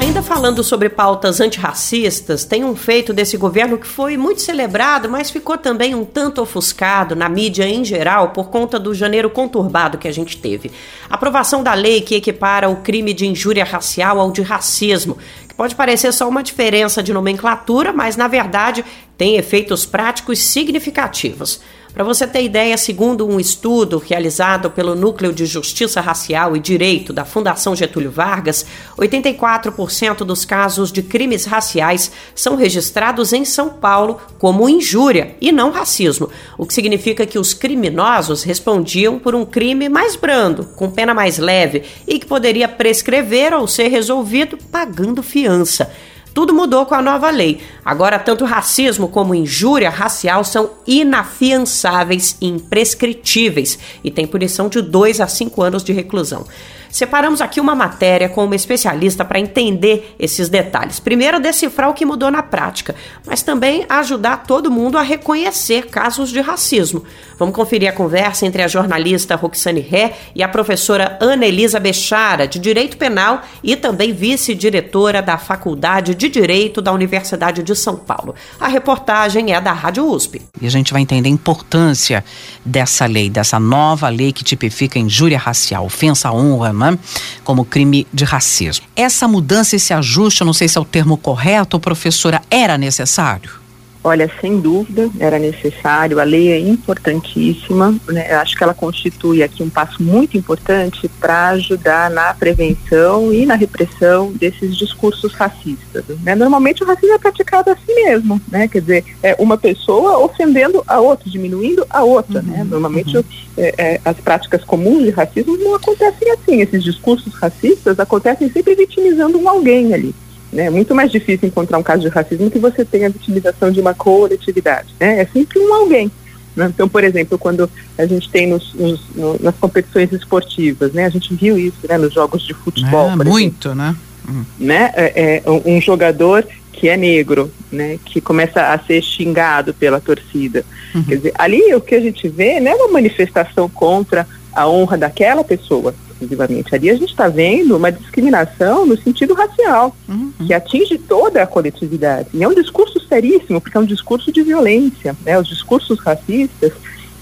Speaker 2: Ainda falando sobre pautas antirracistas, tem um feito desse governo que foi muito celebrado, mas ficou também um tanto ofuscado na mídia em geral por conta do janeiro conturbado que a gente teve. A aprovação da lei que equipara o crime de injúria racial ao de racismo, que pode parecer só uma diferença de nomenclatura, mas na verdade tem efeitos práticos significativos. Para você ter ideia, segundo um estudo realizado pelo Núcleo de Justiça Racial e Direito da Fundação Getúlio Vargas, 84% dos casos de crimes raciais são registrados em São Paulo como injúria e não racismo, o que significa que os criminosos respondiam por um crime mais brando, com pena mais leve e que poderia prescrever ou ser resolvido pagando fiança. Tudo mudou com a nova lei. Agora, tanto racismo como injúria racial são inafiançáveis e imprescritíveis e têm punição de 2 a 5 anos de reclusão. Separamos aqui uma matéria com uma especialista para entender esses detalhes. Primeiro, decifrar o que mudou na prática, mas também ajudar todo mundo a reconhecer casos de racismo. Vamos conferir a conversa entre a jornalista Roxane Ré e a professora Ana Elisa Bechara, de Direito Penal e também vice-diretora da Faculdade de Direito da Universidade de São Paulo. A reportagem é da Rádio USP.
Speaker 6: E a gente vai entender a importância dessa lei, dessa nova lei que tipifica injúria racial, ofensa à honra, né, como crime de racismo. Essa mudança, esse ajuste, eu não sei se é o termo correto, professora, era necessário?
Speaker 7: Olha, sem dúvida era necessário, a lei é importantíssima, né? acho que ela constitui aqui um passo muito importante para ajudar na prevenção e na repressão desses discursos racistas. Né? Normalmente o racismo é praticado assim mesmo, né? quer dizer, é uma pessoa ofendendo a outra, diminuindo a outra. Né? Uhum? Normalmente uhum. é, é, as práticas comuns de racismo não acontecem assim, esses discursos racistas acontecem sempre vitimizando um alguém ali. Né? É muito mais difícil encontrar um caso de racismo que você tenha a vitimização de uma coletividade. Né? É sempre um alguém. Né? Então, por exemplo, quando a gente tem nos, nos, no, nas competições esportivas, né? a gente viu isso né? nos jogos de futebol.
Speaker 6: É, muito, né? Uhum.
Speaker 7: né? É, é, um jogador que é negro, né, que começa a ser xingado pela torcida. Uhum. Quer dizer, ali o que a gente vê não é uma manifestação contra a honra daquela pessoa, exclusivamente. Ali a gente está vendo uma discriminação no sentido racial, uhum. que atinge toda a coletividade. E é um discurso seríssimo, porque é um discurso de violência. Né? Os discursos racistas,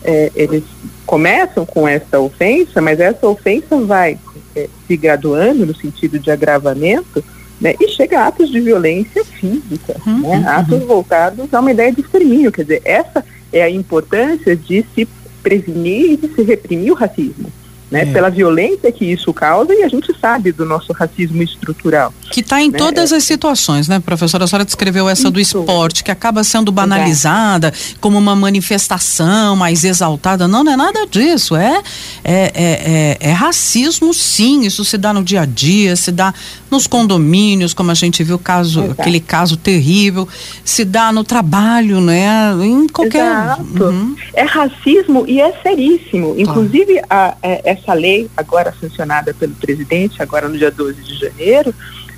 Speaker 7: é, eles começam com essa ofensa, mas essa ofensa vai é, se graduando no sentido de agravamento né, e chega a atos de violência física, uhum, né, uhum. atos voltados a uma ideia de extermínio. Quer dizer, essa é a importância de se prevenir e de se reprimir o racismo né, é. pela violência que isso causa e a gente sabe do nosso racismo estrutural.
Speaker 6: Que está em né? todas as situações, né, professora? A senhora descreveu essa isso. do esporte, que acaba sendo banalizada Exato. como uma manifestação mais exaltada. Não, não é nada disso. É, é, é, é, é racismo, sim. Isso se dá no dia a dia, se dá nos condomínios, como a gente viu caso, Exato. aquele caso terrível, se dá no trabalho, né? Em qualquer.
Speaker 7: Exato. Uhum. É racismo e é seríssimo. Inclusive, a, a, é, essa lei, agora sancionada pelo presidente, agora no dia 12 de janeiro,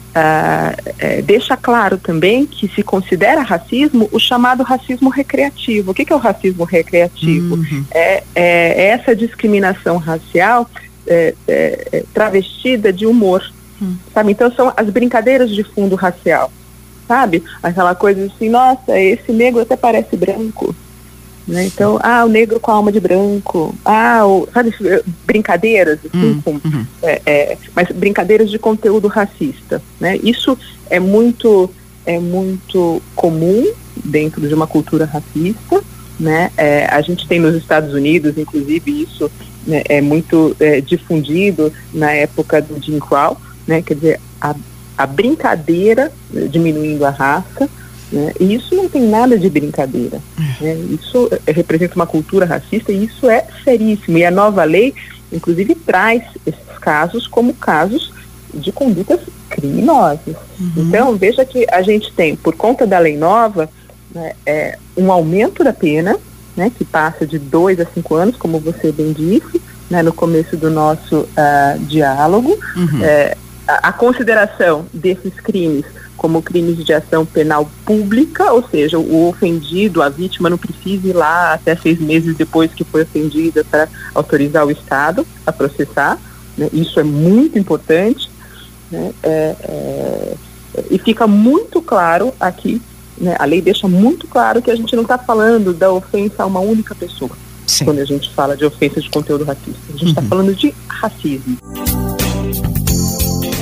Speaker 7: uh, é, deixa claro também que se considera racismo o chamado racismo recreativo. O que, que é o racismo recreativo? Uhum. É, é, essa discriminação racial é, é, é travestida de humor. Uhum. Sabe? Então são as brincadeiras de fundo racial. Sabe? Aquela coisa assim, nossa, esse negro até parece branco. Né? Então, ah, o negro com a alma de branco, ah, o, sabe, brincadeiras, assim, uhum, com, uhum. É, é, mas brincadeiras de conteúdo racista. Né? Isso é muito, é muito comum dentro de uma cultura racista. Né? É, a gente tem nos Estados Unidos, inclusive, isso né, é muito é, difundido na época do Jim Crow, né? quer dizer, a, a brincadeira diminuindo a raça, né? E isso não tem nada de brincadeira. É. Né? Isso é, representa uma cultura racista e isso é seríssimo. E a nova lei, inclusive, traz esses casos como casos de condutas criminosas. Uhum. Então, veja que a gente tem, por conta da lei nova, né, é, um aumento da pena, né, que passa de dois a cinco anos, como você bem disse, né, no começo do nosso uh, diálogo. Uhum. É, a, a consideração desses crimes como crimes de ação penal pública, ou seja, o ofendido, a vítima, não precisa ir lá até seis meses depois que foi ofendida para autorizar o Estado a processar. Né? Isso é muito importante. Né? É, é, E fica muito claro aqui, né, a lei deixa muito claro que a gente não está falando da ofensa a uma única pessoa. Sim. Quando a gente fala de ofensa de conteúdo racista. A gente está uhum. falando de racismo.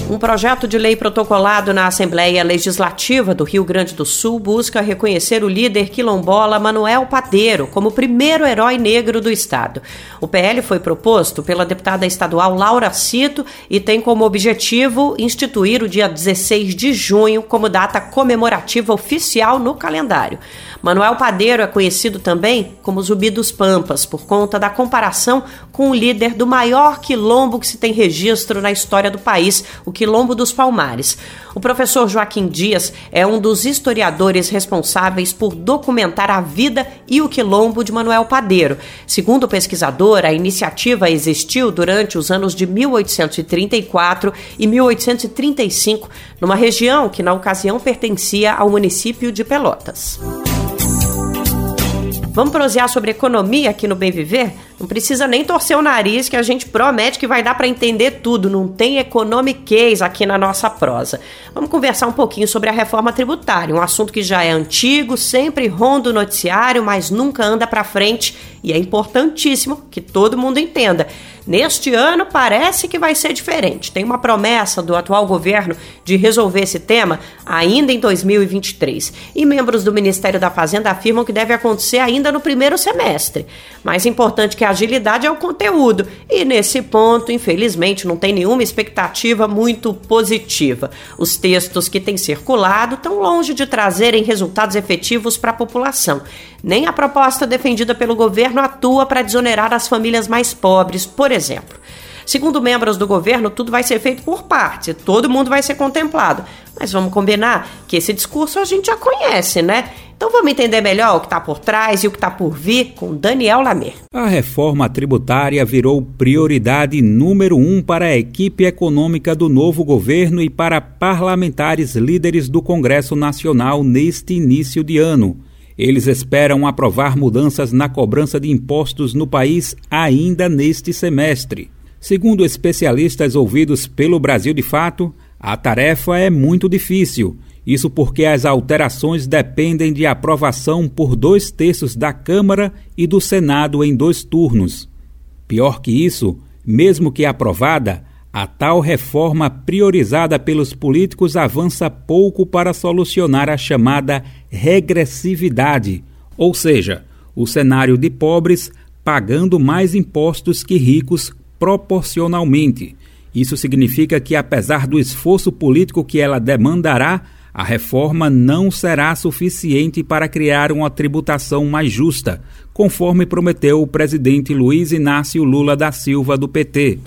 Speaker 2: Um projeto de lei protocolado na Assembleia Legislativa do Rio Grande do Sul busca reconhecer o líder quilombola Manuel Padeiro como primeiro herói negro do Estado. O PL foi proposto pela deputada estadual Laura Cito e tem como objetivo instituir o dia 16 de junho como data comemorativa oficial no calendário. Manuel Padeiro é conhecido também como Zumbi dos Pampas, por conta da comparação com o líder do maior quilombo que se tem registro na história do país, o Quilombo dos Palmares. O professor Joaquim Dias é um dos historiadores responsáveis por documentar a vida e o quilombo de Manuel Padeiro. Segundo o pesquisador, a iniciativa existiu durante os anos de 1834 e 1835, numa região que na ocasião pertencia ao município de Pelotas. Vamos prosear sobre economia aqui no Bem Viver? Não precisa nem torcer o nariz que a gente promete que vai dar para entender tudo. Não tem economiquez aqui na nossa prosa. Vamos conversar um pouquinho sobre a reforma tributária, um assunto que já é antigo, sempre ronda o noticiário, mas nunca anda para frente e é importantíssimo que todo mundo entenda. Neste ano parece que vai ser diferente. Tem uma promessa do atual governo de resolver esse tema ainda em 2023. E membros do Ministério da Fazenda afirmam que deve acontecer ainda no primeiro semestre. Mais importante que agilidade é o conteúdo. E nesse ponto, infelizmente, não tem nenhuma expectativa muito positiva. Os textos que têm circulado estão longe de trazerem resultados efetivos para a população. Nem a proposta defendida pelo governo atua para desonerar as famílias mais pobres, por exemplo. Segundo membros do governo, tudo vai ser feito por parte, todo mundo vai ser contemplado. Mas vamos combinar que esse discurso a gente já conhece, né? Então vamos entender melhor o que está por trás e o que está por vir com Daniel Lamer.
Speaker 8: A reforma tributária virou prioridade número um para a equipe econômica do novo governo e para parlamentares líderes do Congresso Nacional neste início de ano. Eles esperam aprovar mudanças na cobrança de impostos no país ainda neste semestre. Segundo especialistas ouvidos pelo Brasil de Fato, a tarefa é muito difícil. Isso porque as alterações dependem de aprovação por dois terços da Câmara e do Senado em dois turnos. Pior que isso, mesmo que aprovada, a tal reforma priorizada pelos políticos avança pouco para solucionar a chamada regressividade, ou seja, o cenário de pobres pagando mais impostos que ricos proporcionalmente. Isso significa que, apesar do esforço político que ela demandará, a reforma não será suficiente para criar uma tributação mais justa, conforme prometeu o presidente Luiz Inácio Lula da Silva do PT.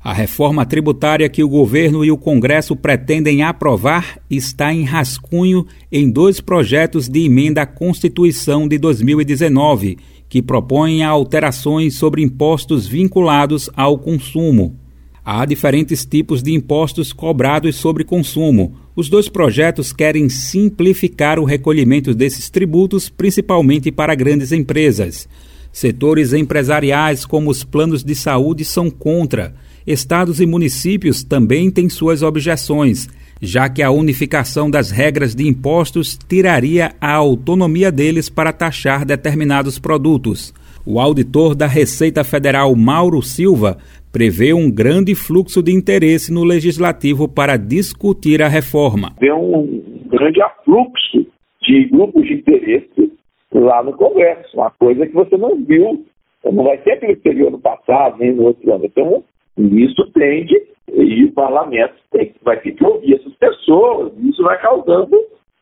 Speaker 8: A reforma tributária que o governo e o Congresso pretendem aprovar está em rascunho em dois projetos de emenda à Constituição de 2019, que propõem alterações sobre impostos vinculados ao consumo. Há diferentes tipos de impostos cobrados sobre consumo. Os dois projetos querem simplificar o recolhimento desses tributos, principalmente para grandes empresas. Setores empresariais, como os planos de saúde, são contra estados e municípios também têm suas objeções, já que a unificação das regras de impostos tiraria a autonomia deles para taxar determinados produtos. O auditor da Receita Federal, Mauro Silva, prevê um grande fluxo de interesse no legislativo para discutir a reforma.
Speaker 9: Tem um grande afluxo de grupos de interesse lá no Congresso, uma coisa que você não viu, não vai ser aquele período passado, nem no outro ano. Então, isso tende, e o parlamento tem, vai ter que ouvir essas pessoas, isso vai causando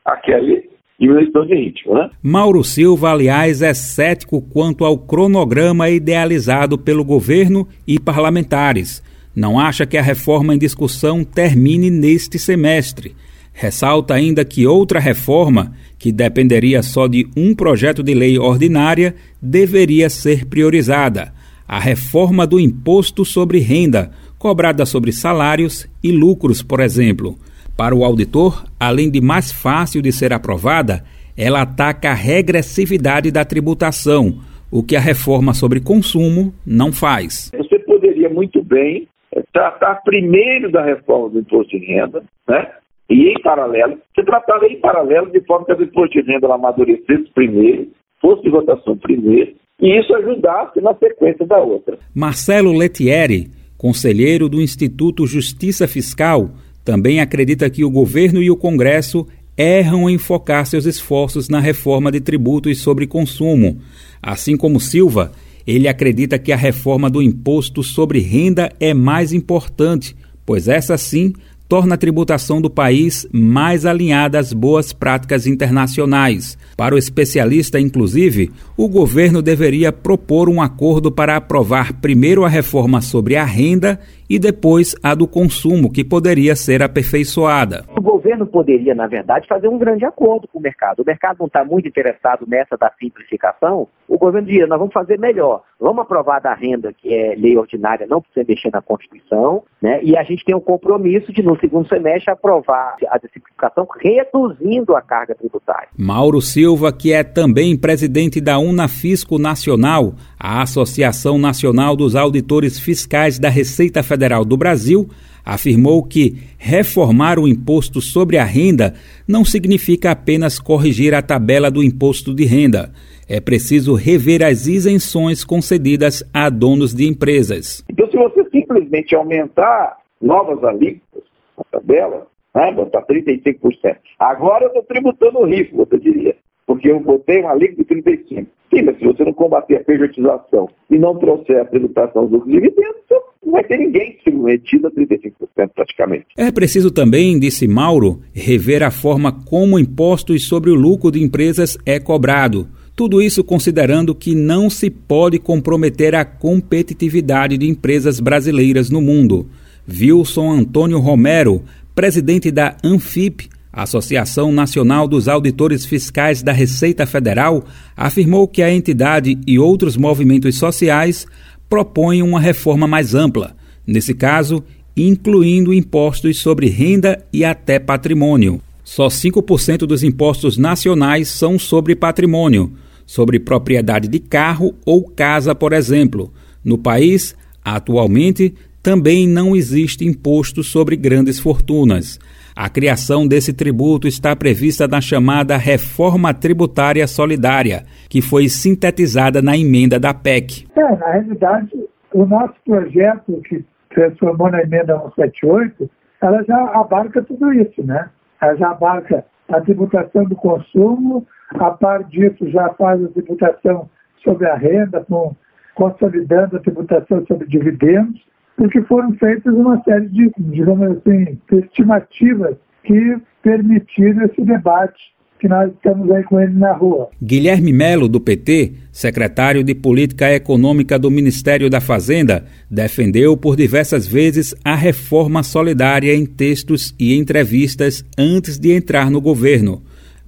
Speaker 9: aquele de ritmo. Né?
Speaker 8: Mauro Silva, aliás, é cético quanto ao cronograma idealizado pelo governo e parlamentares. Não acha que a reforma em discussão termine neste semestre. Ressalta ainda que outra reforma, que dependeria só de um projeto de lei ordinária, deveria ser priorizada a reforma do imposto sobre renda, cobrada sobre salários e lucros, por exemplo. Para o auditor, além de mais fácil de ser aprovada, ela ataca a regressividade da tributação, o que a reforma sobre consumo não faz.
Speaker 9: Você poderia muito bem eh, tratar primeiro da reforma do imposto de renda, né? E em paralelo, se tratava em paralelo de forma que as imposto de renda amadurecesse primeiro, fosse de votação primeiro, e isso ajudasse na sequência da outra.
Speaker 8: Marcelo Letieri, conselheiro do Instituto Justiça Fiscal, também acredita que o governo e o Congresso erram em focar seus esforços na reforma de tributos sobre consumo. Assim como Silva, ele acredita que a reforma do imposto sobre renda é mais importante, pois essa sim torna a tributação do país mais alinhada às boas práticas internacionais. Para o especialista, inclusive, o governo deveria propor um acordo para aprovar primeiro a reforma sobre a renda e depois a do consumo, que poderia ser aperfeiçoada.
Speaker 10: O governo poderia, na verdade, fazer um grande acordo com o mercado. O mercado não está muito interessado nessa da simplificação. O governo diria: nós vamos fazer melhor. Vamos aprovar da renda, que é lei ordinária, não precisa mexer na Constituição, né? e a gente tem um compromisso de, no segundo semestre, aprovar a simplificação, reduzindo a carga tributária.
Speaker 8: Mauro Silva, que é também presidente da Unafisco Nacional, a Associação Nacional dos Auditores Fiscais da Receita Federal do Brasil, afirmou que reformar o imposto sobre a renda não significa apenas corrigir a tabela do imposto de renda. É preciso rever as isenções concedidas a donos de empresas.
Speaker 9: Então, se você simplesmente aumentar novas alíquotas na tabela, né, botar 35%, agora eu estou tributando o rico, você diria, porque eu botei uma alíquota de 35%. Sim, mas se você não combater a pejotização e não trouxer a tributação dos dividendos, não vai ter ninguém submetido a 35% praticamente.
Speaker 8: É preciso também, disse Mauro, rever a forma como impostos sobre o lucro de empresas é cobrado. Tudo isso considerando que não se pode comprometer a competitividade de empresas brasileiras no mundo. Wilson Antônio Romero, presidente da Anfip, Associação Nacional dos Auditores Fiscais da Receita Federal, afirmou que a entidade e outros movimentos sociais propõem uma reforma mais ampla, nesse caso, incluindo impostos sobre renda e até patrimônio. Só 5% dos impostos nacionais são sobre patrimônio, sobre propriedade de carro ou casa, por exemplo. No país, atualmente, também não existe imposto sobre grandes fortunas. A criação desse tributo está prevista na chamada Reforma Tributária Solidária, que foi sintetizada na emenda da PEC.
Speaker 11: É, na realidade, o nosso projeto, que transformou na emenda 178, ela já abarca tudo isso, né? Ela já abarca a tributação do consumo, a par disso já faz a tributação sobre a renda, com, consolidando a tributação sobre dividendos, porque foram feitas uma série de, digamos assim, estimativas que permitiram esse debate que nós estamos aí com ele na rua.
Speaker 8: Guilherme Melo, do PT, secretário de Política Econômica do Ministério da Fazenda, defendeu por diversas vezes a reforma solidária em textos e entrevistas antes de entrar no governo.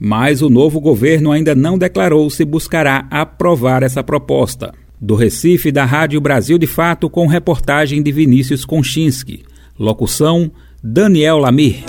Speaker 8: Mas o novo governo ainda não declarou se buscará aprovar essa proposta. Do Recife, da Rádio Brasil de Fato, com reportagem de Vinícius Konchinski. Locução: Daniel Lamir.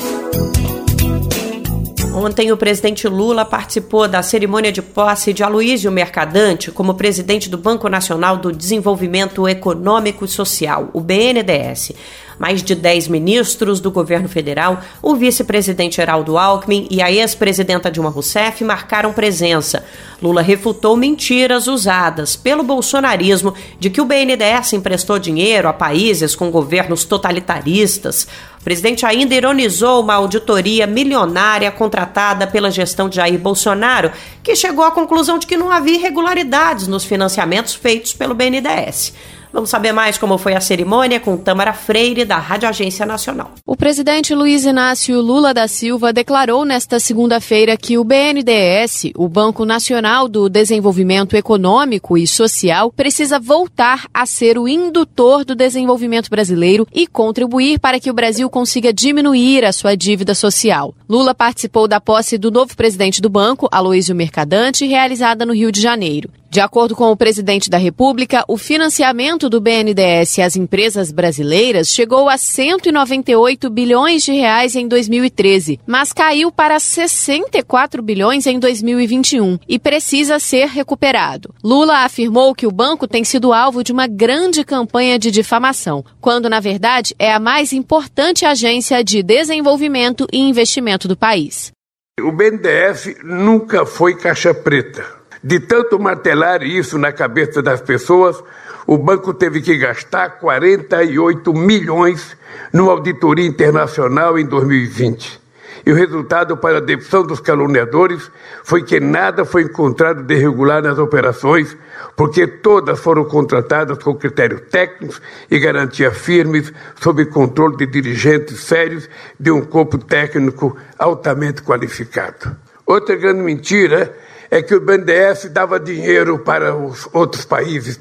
Speaker 2: Ontem, o presidente Lula participou da cerimônia de posse de Aloísio Mercadante como presidente do Banco Nacional do Desenvolvimento Econômico e Social, o BNDES mais de 10 ministros do governo federal, o vice-presidente Geraldo Alckmin e a ex-presidenta Dilma Rousseff marcaram presença. Lula refutou mentiras usadas pelo bolsonarismo de que o BNDES emprestou dinheiro a países com governos totalitaristas. O presidente ainda ironizou uma auditoria milionária contratada pela gestão de Jair Bolsonaro, que chegou à conclusão de que não havia irregularidades nos financiamentos feitos pelo BNDES. Vamos saber mais como foi a cerimônia com Tamara Freire, da Rádio Agência Nacional.
Speaker 12: O presidente Luiz Inácio Lula da Silva declarou nesta segunda-feira que o BNDES, o Banco Nacional do Desenvolvimento Econômico e Social, precisa voltar a ser o indutor do desenvolvimento brasileiro e contribuir para que o Brasil consiga diminuir a sua dívida social. Lula participou da posse do novo presidente do banco, Aloísio Mercadante, realizada no Rio de Janeiro. De acordo com o presidente da República, o financiamento do BNDES às empresas brasileiras chegou a 198 bilhões de reais em 2013, mas caiu para 64 bilhões em 2021 e precisa ser recuperado. Lula afirmou que o banco tem sido alvo de uma grande campanha de difamação, quando na verdade é a mais importante agência de desenvolvimento e investimento do país.
Speaker 13: O BNDES nunca foi caixa preta. De tanto martelar isso na cabeça das pessoas, o banco teve que gastar 48 milhões numa auditoria internacional em 2020. E o resultado para a demissão dos caluniadores foi que nada foi encontrado de irregular nas operações, porque todas foram contratadas com critérios técnicos e garantias firmes, sob controle de dirigentes sérios de um corpo técnico altamente qualificado. Outra grande mentira é que o BNDES dava dinheiro para os outros países.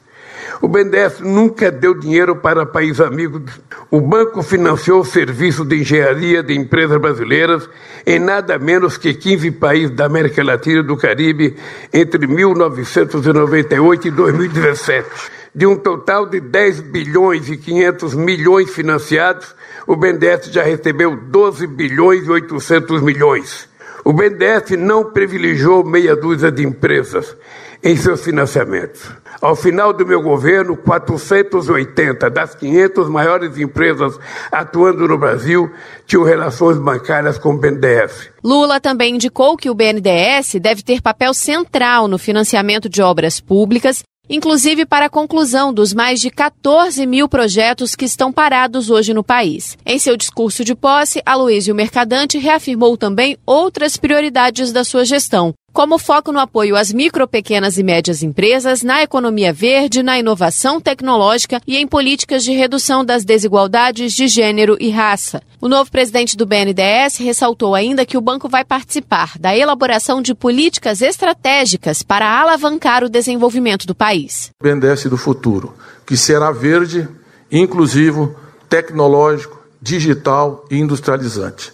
Speaker 13: O BNDES nunca deu dinheiro para países amigos. O banco financiou o serviço de engenharia de empresas brasileiras em nada menos que 15 países da América Latina e do Caribe entre 1998 e 2017. De um total de 10 bilhões e 500 milhões financiados, o BNDES já recebeu 12 bilhões e 800 milhões. O BNDES não privilegiou meia dúzia de empresas em seus financiamentos. Ao final do meu governo, 480 das 500 maiores empresas atuando no Brasil tinham relações bancárias com o BNDES.
Speaker 12: Lula também indicou que o BNDES deve ter papel central no financiamento de obras públicas inclusive para a conclusão dos mais de 14 mil projetos que estão parados hoje no país. Em seu discurso de posse, Aloysio Mercadante reafirmou também outras prioridades da sua gestão, como foco no apoio às micro, pequenas e médias empresas, na economia verde, na inovação tecnológica e em políticas de redução das desigualdades de gênero e raça. O novo presidente do BNDES ressaltou ainda que o banco vai participar da elaboração de políticas estratégicas para alavancar o desenvolvimento do país.
Speaker 14: O BNDES do futuro, que será verde, inclusivo, tecnológico, digital e industrializante.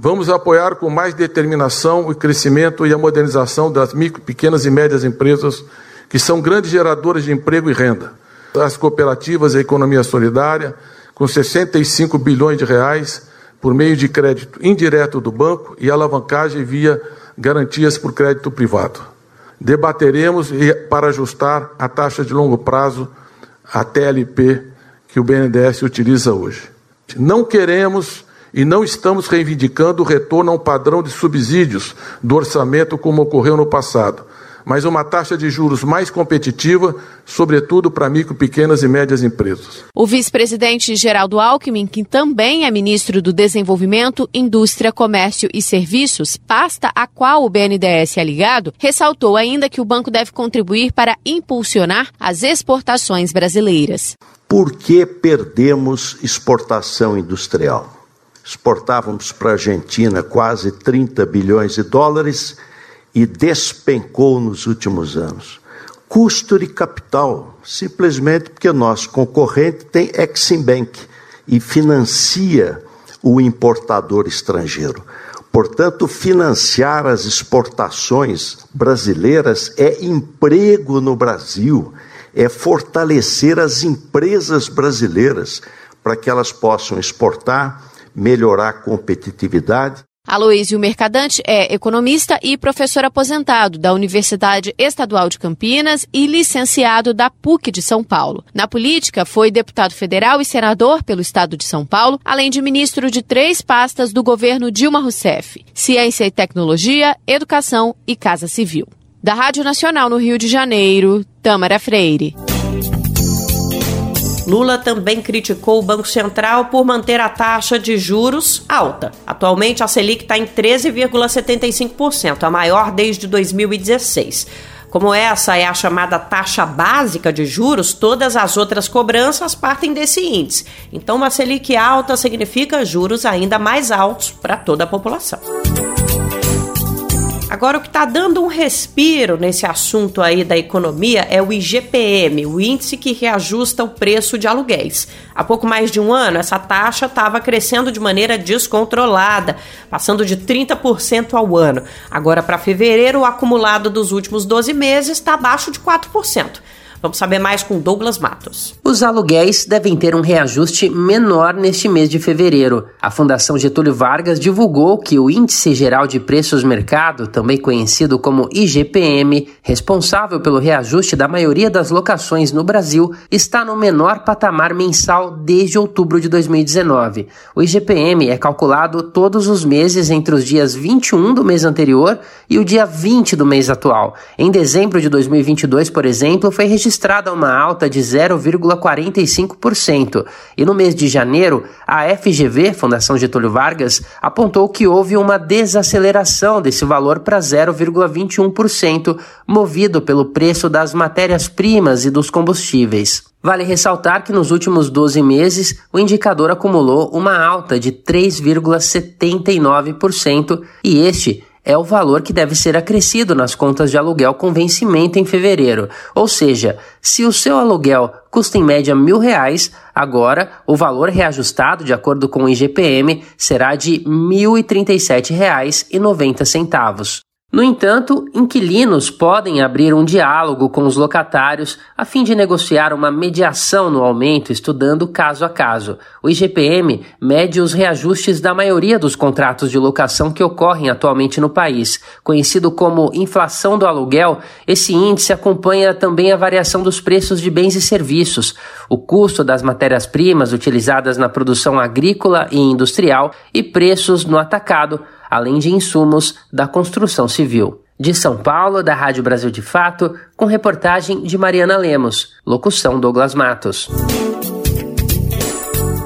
Speaker 14: Vamos apoiar com mais determinação o crescimento e a modernização das micro, pequenas e médias empresas, que são grandes geradoras de emprego e renda. As cooperativas e a economia solidária, com 65 bilhões de reais por meio de crédito indireto do banco e alavancagem via garantias por crédito privado. Debateremos para ajustar a taxa de longo prazo, a TLP, que o BNDES utiliza hoje. Não queremos e não estamos reivindicando o retorno a um padrão de subsídios do orçamento como ocorreu no passado, mas uma taxa de juros mais competitiva, sobretudo para micro, pequenas e médias empresas.
Speaker 12: O vice-presidente Geraldo Alckmin, que também é ministro do Desenvolvimento, Indústria, Comércio e Serviços, pasta a qual o BNDES é ligado, ressaltou ainda que o banco deve contribuir para impulsionar as exportações brasileiras.
Speaker 15: Por que perdemos exportação industrial? Exportávamos para a Argentina quase 30 bilhões de dólares e despencou nos últimos anos. Custo de capital, simplesmente porque nosso concorrente tem Exim Bank e financia o importador estrangeiro. Portanto, financiar as exportações brasileiras é emprego no Brasil, é fortalecer as empresas brasileiras para que elas possam exportar melhorar a competitividade.
Speaker 12: Aloísio Mercadante é economista e professor aposentado da Universidade Estadual de Campinas e licenciado da PUC de São Paulo. Na política, foi deputado federal e senador pelo estado de São Paulo, além de ministro de três pastas do governo Dilma Rousseff: Ciência e Tecnologia, Educação e Casa Civil. Da Rádio Nacional no Rio de Janeiro, Tamara Freire.
Speaker 2: Lula também criticou o Banco Central por manter a taxa de juros alta. Atualmente, a Selic está em 13,75%, a maior desde 2016. Como essa é a chamada taxa básica de juros, todas as outras cobranças partem desse índice. Então, uma Selic alta significa juros ainda mais altos para toda a população. Agora, o que está dando um respiro nesse assunto aí da economia é o IGPM, o índice que reajusta o preço de aluguéis. Há pouco mais de um ano, essa taxa estava crescendo de maneira descontrolada, passando de 30% ao ano. Agora, para fevereiro, o acumulado dos últimos 12 meses está abaixo de 4%. Vamos saber mais com Douglas Matos.
Speaker 16: Os aluguéis devem ter um reajuste menor neste mês de fevereiro. A Fundação Getúlio Vargas divulgou que o Índice Geral de Preços Mercado, também conhecido como IGPM, responsável pelo reajuste da maioria das locações no Brasil, está no menor patamar mensal desde outubro de 2019. O IGPM é calculado todos os meses entre os dias 21 do mês anterior e o dia 20 do mês atual. Em dezembro de 2022, por exemplo, foi registrado registrada uma alta de 0,45%, e no mês de janeiro, a FGV, Fundação Getúlio Vargas, apontou que houve uma desaceleração desse valor para 0,21%, movido pelo preço das matérias-primas e dos combustíveis. Vale ressaltar que nos últimos 12 meses o indicador acumulou uma alta de 3,79% e este é o valor que deve ser acrescido nas contas de aluguel com vencimento em fevereiro. Ou seja, se o seu aluguel custa em média mil reais, agora o valor reajustado de acordo com o IGPM será de R$ 1.037,90. No entanto, inquilinos podem abrir um diálogo com os locatários a fim de negociar uma mediação no aumento, estudando caso a caso. O IGPM mede os reajustes da maioria dos contratos de locação que ocorrem atualmente no país. Conhecido como inflação do aluguel, esse índice acompanha também a variação dos preços de bens e serviços, o custo das matérias-primas utilizadas na produção agrícola e industrial e preços no atacado além de insumos da construção civil. De São Paulo, da Rádio Brasil de Fato, com reportagem de Mariana Lemos, locução Douglas Matos.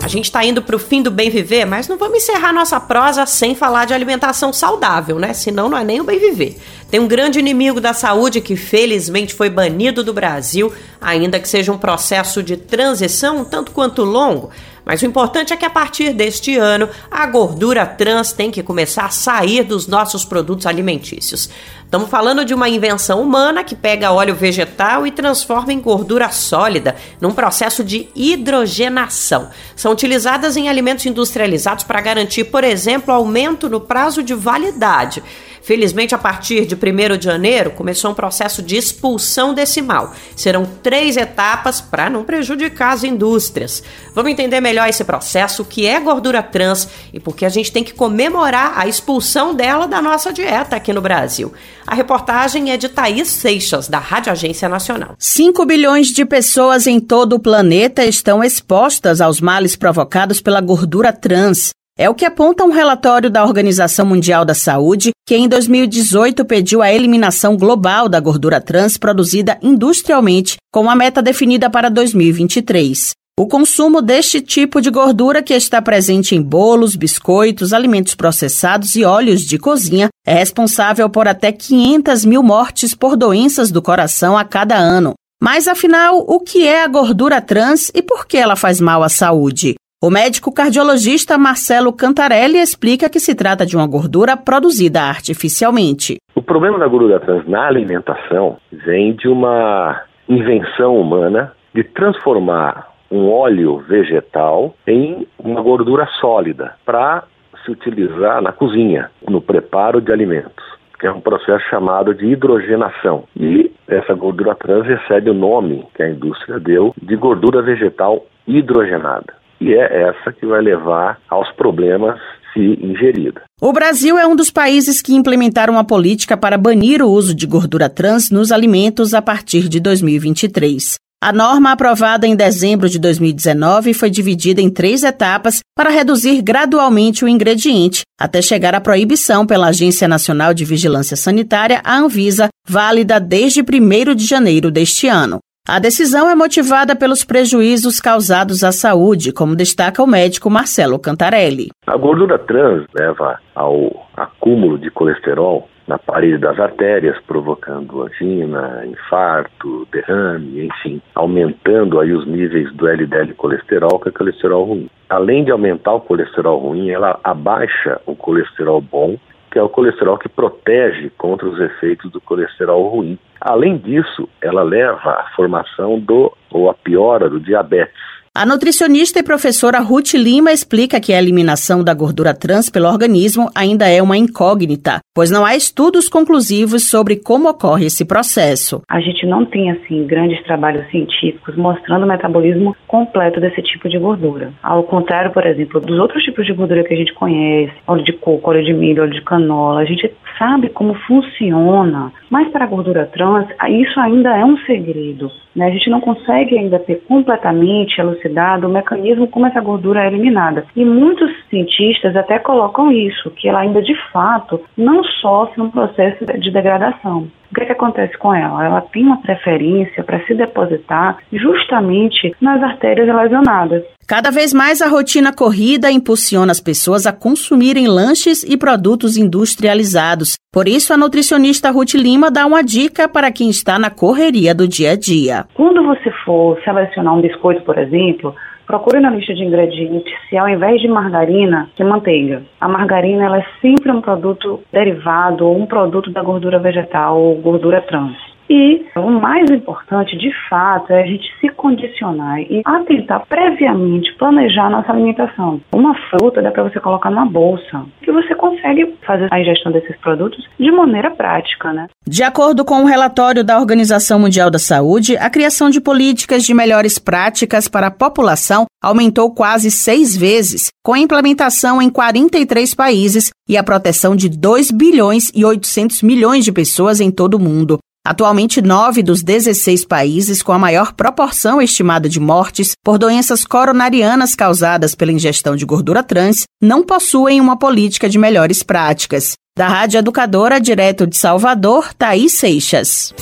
Speaker 2: A gente está indo para o fim do bem viver, mas não vamos encerrar nossa prosa sem falar de alimentação saudável, né? Senão não é nem o bem viver. Tem um grande inimigo da saúde que felizmente foi banido do Brasil, ainda que seja um processo de transição um tanto quanto longo. Mas o importante é que a partir deste ano, a gordura trans tem que começar a sair dos nossos produtos alimentícios. Estamos falando de uma invenção humana que pega óleo vegetal e transforma em gordura sólida, num processo de hidrogenação. São utilizadas em alimentos industrializados para garantir, por exemplo, aumento no prazo de validade. Felizmente, a partir de 1 de janeiro, começou um processo de expulsão decimal. Serão três etapas para não prejudicar as indústrias. Vamos entender melhor esse processo, o que é gordura trans e por que a gente tem que comemorar a expulsão dela da nossa dieta aqui no Brasil. A reportagem é de Thaís Seixas, da Rádio Agência Nacional.
Speaker 17: 5 bilhões de pessoas em todo o planeta estão expostas aos males provocados pela gordura trans. É o que aponta um relatório da Organização Mundial da Saúde, que em 2018 pediu a eliminação global da gordura trans produzida industrialmente, com a meta definida para 2023. O consumo deste tipo de gordura, que está presente em bolos, biscoitos, alimentos processados e óleos de cozinha, é responsável por até 500 mil mortes por doenças do coração a cada ano. Mas afinal, o que é a gordura trans e por que ela faz mal à saúde? O médico cardiologista Marcelo Cantarelli explica que se trata de uma gordura produzida artificialmente.
Speaker 18: O problema da gordura trans na alimentação vem de uma invenção humana de transformar um óleo vegetal em uma gordura sólida para se utilizar na cozinha, no preparo de alimentos que é um processo chamado de hidrogenação. E essa gordura trans recebe o nome que a indústria deu de gordura vegetal hidrogenada e é essa que vai levar aos problemas se ingerida.
Speaker 17: O Brasil é um dos países que implementaram a política para banir o uso de gordura trans nos alimentos a partir de 2023. A norma aprovada em dezembro de 2019 foi dividida em três etapas para reduzir gradualmente o ingrediente, até chegar à proibição pela Agência Nacional de Vigilância Sanitária, a Anvisa, válida desde 1 de janeiro deste ano. A decisão é motivada pelos prejuízos causados à saúde, como destaca o médico Marcelo Cantarelli.
Speaker 18: A gordura trans leva ao acúmulo de colesterol na parede das artérias, provocando angina, infarto, derrame, enfim, aumentando aí os níveis do LDL colesterol, que é colesterol ruim. Além de aumentar o colesterol ruim, ela abaixa o colesterol bom que é o colesterol que protege contra os efeitos do colesterol ruim. Além disso, ela leva à formação do ou à piora do diabetes.
Speaker 17: A nutricionista e professora Ruth Lima explica que a eliminação da gordura trans pelo organismo ainda é uma incógnita, pois não há estudos conclusivos sobre como ocorre esse processo.
Speaker 19: A gente não tem assim grandes trabalhos científicos mostrando o metabolismo completo desse tipo de gordura. Ao contrário, por exemplo, dos outros tipos de gordura que a gente conhece, óleo de coco, óleo de milho, óleo de canola, a gente sabe como funciona. Mas para a gordura trans, isso ainda é um segredo. Né? A gente não consegue ainda ter completamente elucidado o mecanismo como essa gordura é eliminada. E muitos cientistas até colocam isso, que ela ainda de fato não sofre um processo de degradação. O que, é que acontece com ela? Ela tem uma preferência para se depositar justamente nas artérias lesionadas.
Speaker 17: Cada vez mais a rotina corrida impulsiona as pessoas a consumirem lanches e produtos industrializados. Por isso, a nutricionista Ruth Lima dá uma dica para quem está na correria do dia a dia.
Speaker 19: Quando você for selecionar um biscoito, por exemplo, procure na lista de ingredientes se ao invés de margarina, tem manteiga. A margarina ela é sempre um produto derivado ou um produto da gordura vegetal ou gordura trans. E o mais importante, de fato, é a gente se condicionar e atentar previamente, planejar a nossa alimentação. Uma fruta dá para você colocar na bolsa, que você consegue fazer a ingestão desses produtos de maneira prática, né?
Speaker 17: De acordo com o um relatório da Organização Mundial da Saúde, a criação de políticas de melhores práticas para a população aumentou quase seis vezes, com a implementação em 43 países e a proteção de 2 bilhões e 800 milhões de pessoas em todo o mundo. Atualmente, nove dos 16 países com a maior proporção estimada de mortes por doenças coronarianas causadas pela ingestão de gordura trans não possuem uma política de melhores práticas. Da Rádio Educadora, direto de Salvador, Thaís Seixas.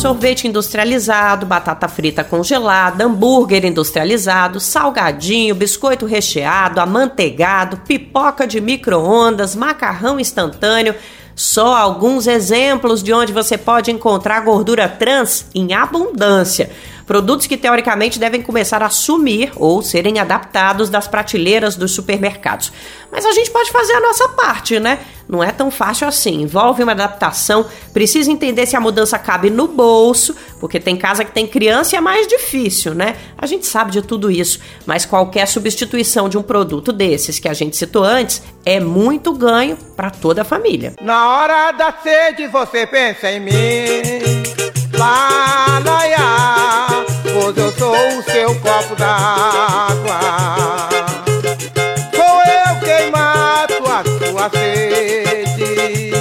Speaker 2: Sorvete industrializado, batata frita congelada, hambúrguer industrializado, salgadinho, biscoito recheado, amanteigado, pipoca de micro-ondas, macarrão instantâneo só alguns exemplos de onde você pode encontrar gordura trans em abundância. Produtos que teoricamente devem começar a sumir ou serem adaptados das prateleiras dos supermercados. Mas a gente pode fazer a nossa parte, né? Não é tão fácil assim. Envolve uma adaptação, precisa entender se a mudança cabe no bolso, porque tem casa que tem criança e é mais difícil, né? A gente sabe de tudo isso, mas qualquer substituição de um produto desses que a gente citou antes é muito ganho para toda a família.
Speaker 20: Na hora da sede você pensa em mim. Lá, lá, lá, sou o seu copo d'água. Sou eu quem mato a sua sede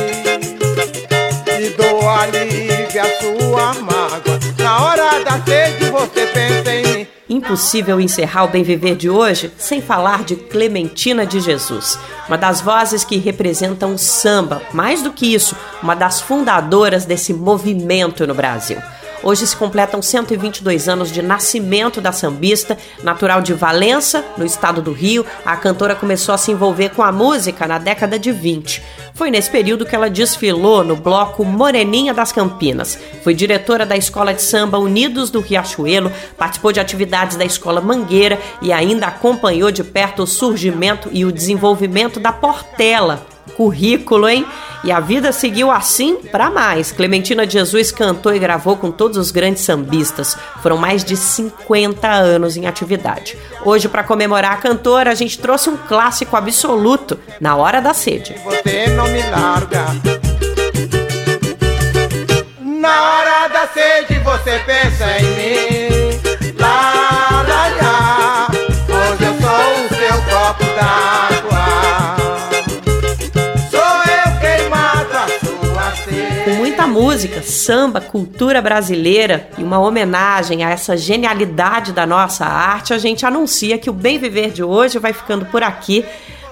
Speaker 20: e dou alívio à sua mágoa. Na hora da sede você pensa em mim.
Speaker 2: Impossível encerrar o Bem Viver de hoje sem falar de Clementina de Jesus, uma das vozes que representam o samba, mais do que isso, uma das fundadoras desse movimento no Brasil. Hoje se completam 122 anos de nascimento da sambista, natural de Valença, no estado do Rio. A cantora começou a se envolver com a música na década de 20. Foi nesse período que ela desfilou no bloco Moreninha das Campinas. Foi diretora da Escola de Samba Unidos do Riachuelo, participou de atividades da Escola Mangueira e ainda acompanhou de perto o surgimento e o desenvolvimento da Portela, currículo, hein? E a vida seguiu assim para mais. Clementina de Jesus cantou e gravou com todos os grandes sambistas. Foram mais de 50 anos em atividade. Hoje, para comemorar a cantora, a gente trouxe um clássico absoluto, Na Hora da Sede.
Speaker 20: Você não me larga. Na hora da sede você pensa em mim. Lá, lá, lá. Hoje eu sou o seu copo d'água.
Speaker 2: Música, samba, cultura brasileira e uma homenagem a essa genialidade da nossa arte, a gente anuncia que o Bem Viver de hoje vai ficando por aqui.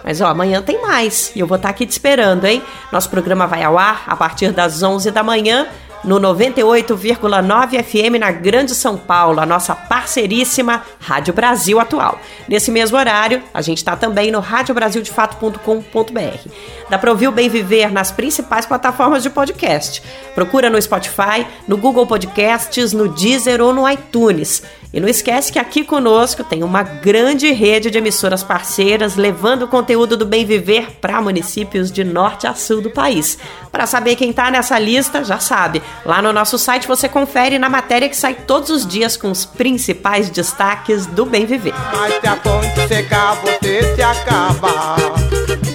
Speaker 2: Mas ó, amanhã tem mais e eu vou estar aqui te esperando, hein? Nosso programa vai ao ar a partir das 11 da manhã no 98,9 FM na Grande São Paulo, a nossa parceiríssima Rádio Brasil Atual. Nesse mesmo horário, a gente está também no radiobrasildefato.com.br. Dá para ouvir o Bem Viver nas principais plataformas de podcast. Procura no Spotify, no Google Podcasts, no Deezer ou no iTunes. E não esquece que aqui conosco tem uma grande rede de emissoras parceiras levando o conteúdo do bem viver para municípios de norte a sul do país. Para saber quem está nessa lista, já sabe. Lá no nosso site você confere na matéria que sai todos os dias com os principais destaques do bem viver.
Speaker 20: Mas se a ponte secar, você se acaba.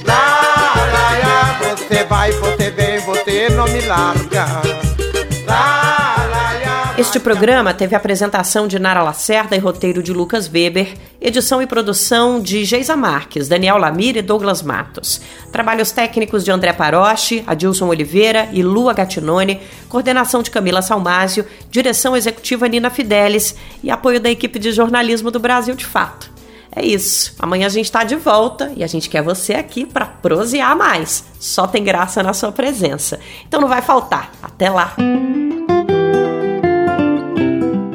Speaker 20: Lá, lá, lá, você vai, você vem, você não me larga.
Speaker 2: Este programa teve apresentação de Nara Lacerda e roteiro de Lucas Weber, edição e produção de Geisa Marques, Daniel Lamir e Douglas Matos. Trabalhos técnicos de André Paroche, Adilson Oliveira e Lua Gattinone, coordenação de Camila Salmásio, direção executiva Nina Fidelis e apoio da equipe de jornalismo do Brasil de Fato. É isso. Amanhã a gente está de volta e a gente quer você aqui para prosear mais. Só tem graça na sua presença. Então não vai faltar. Até lá.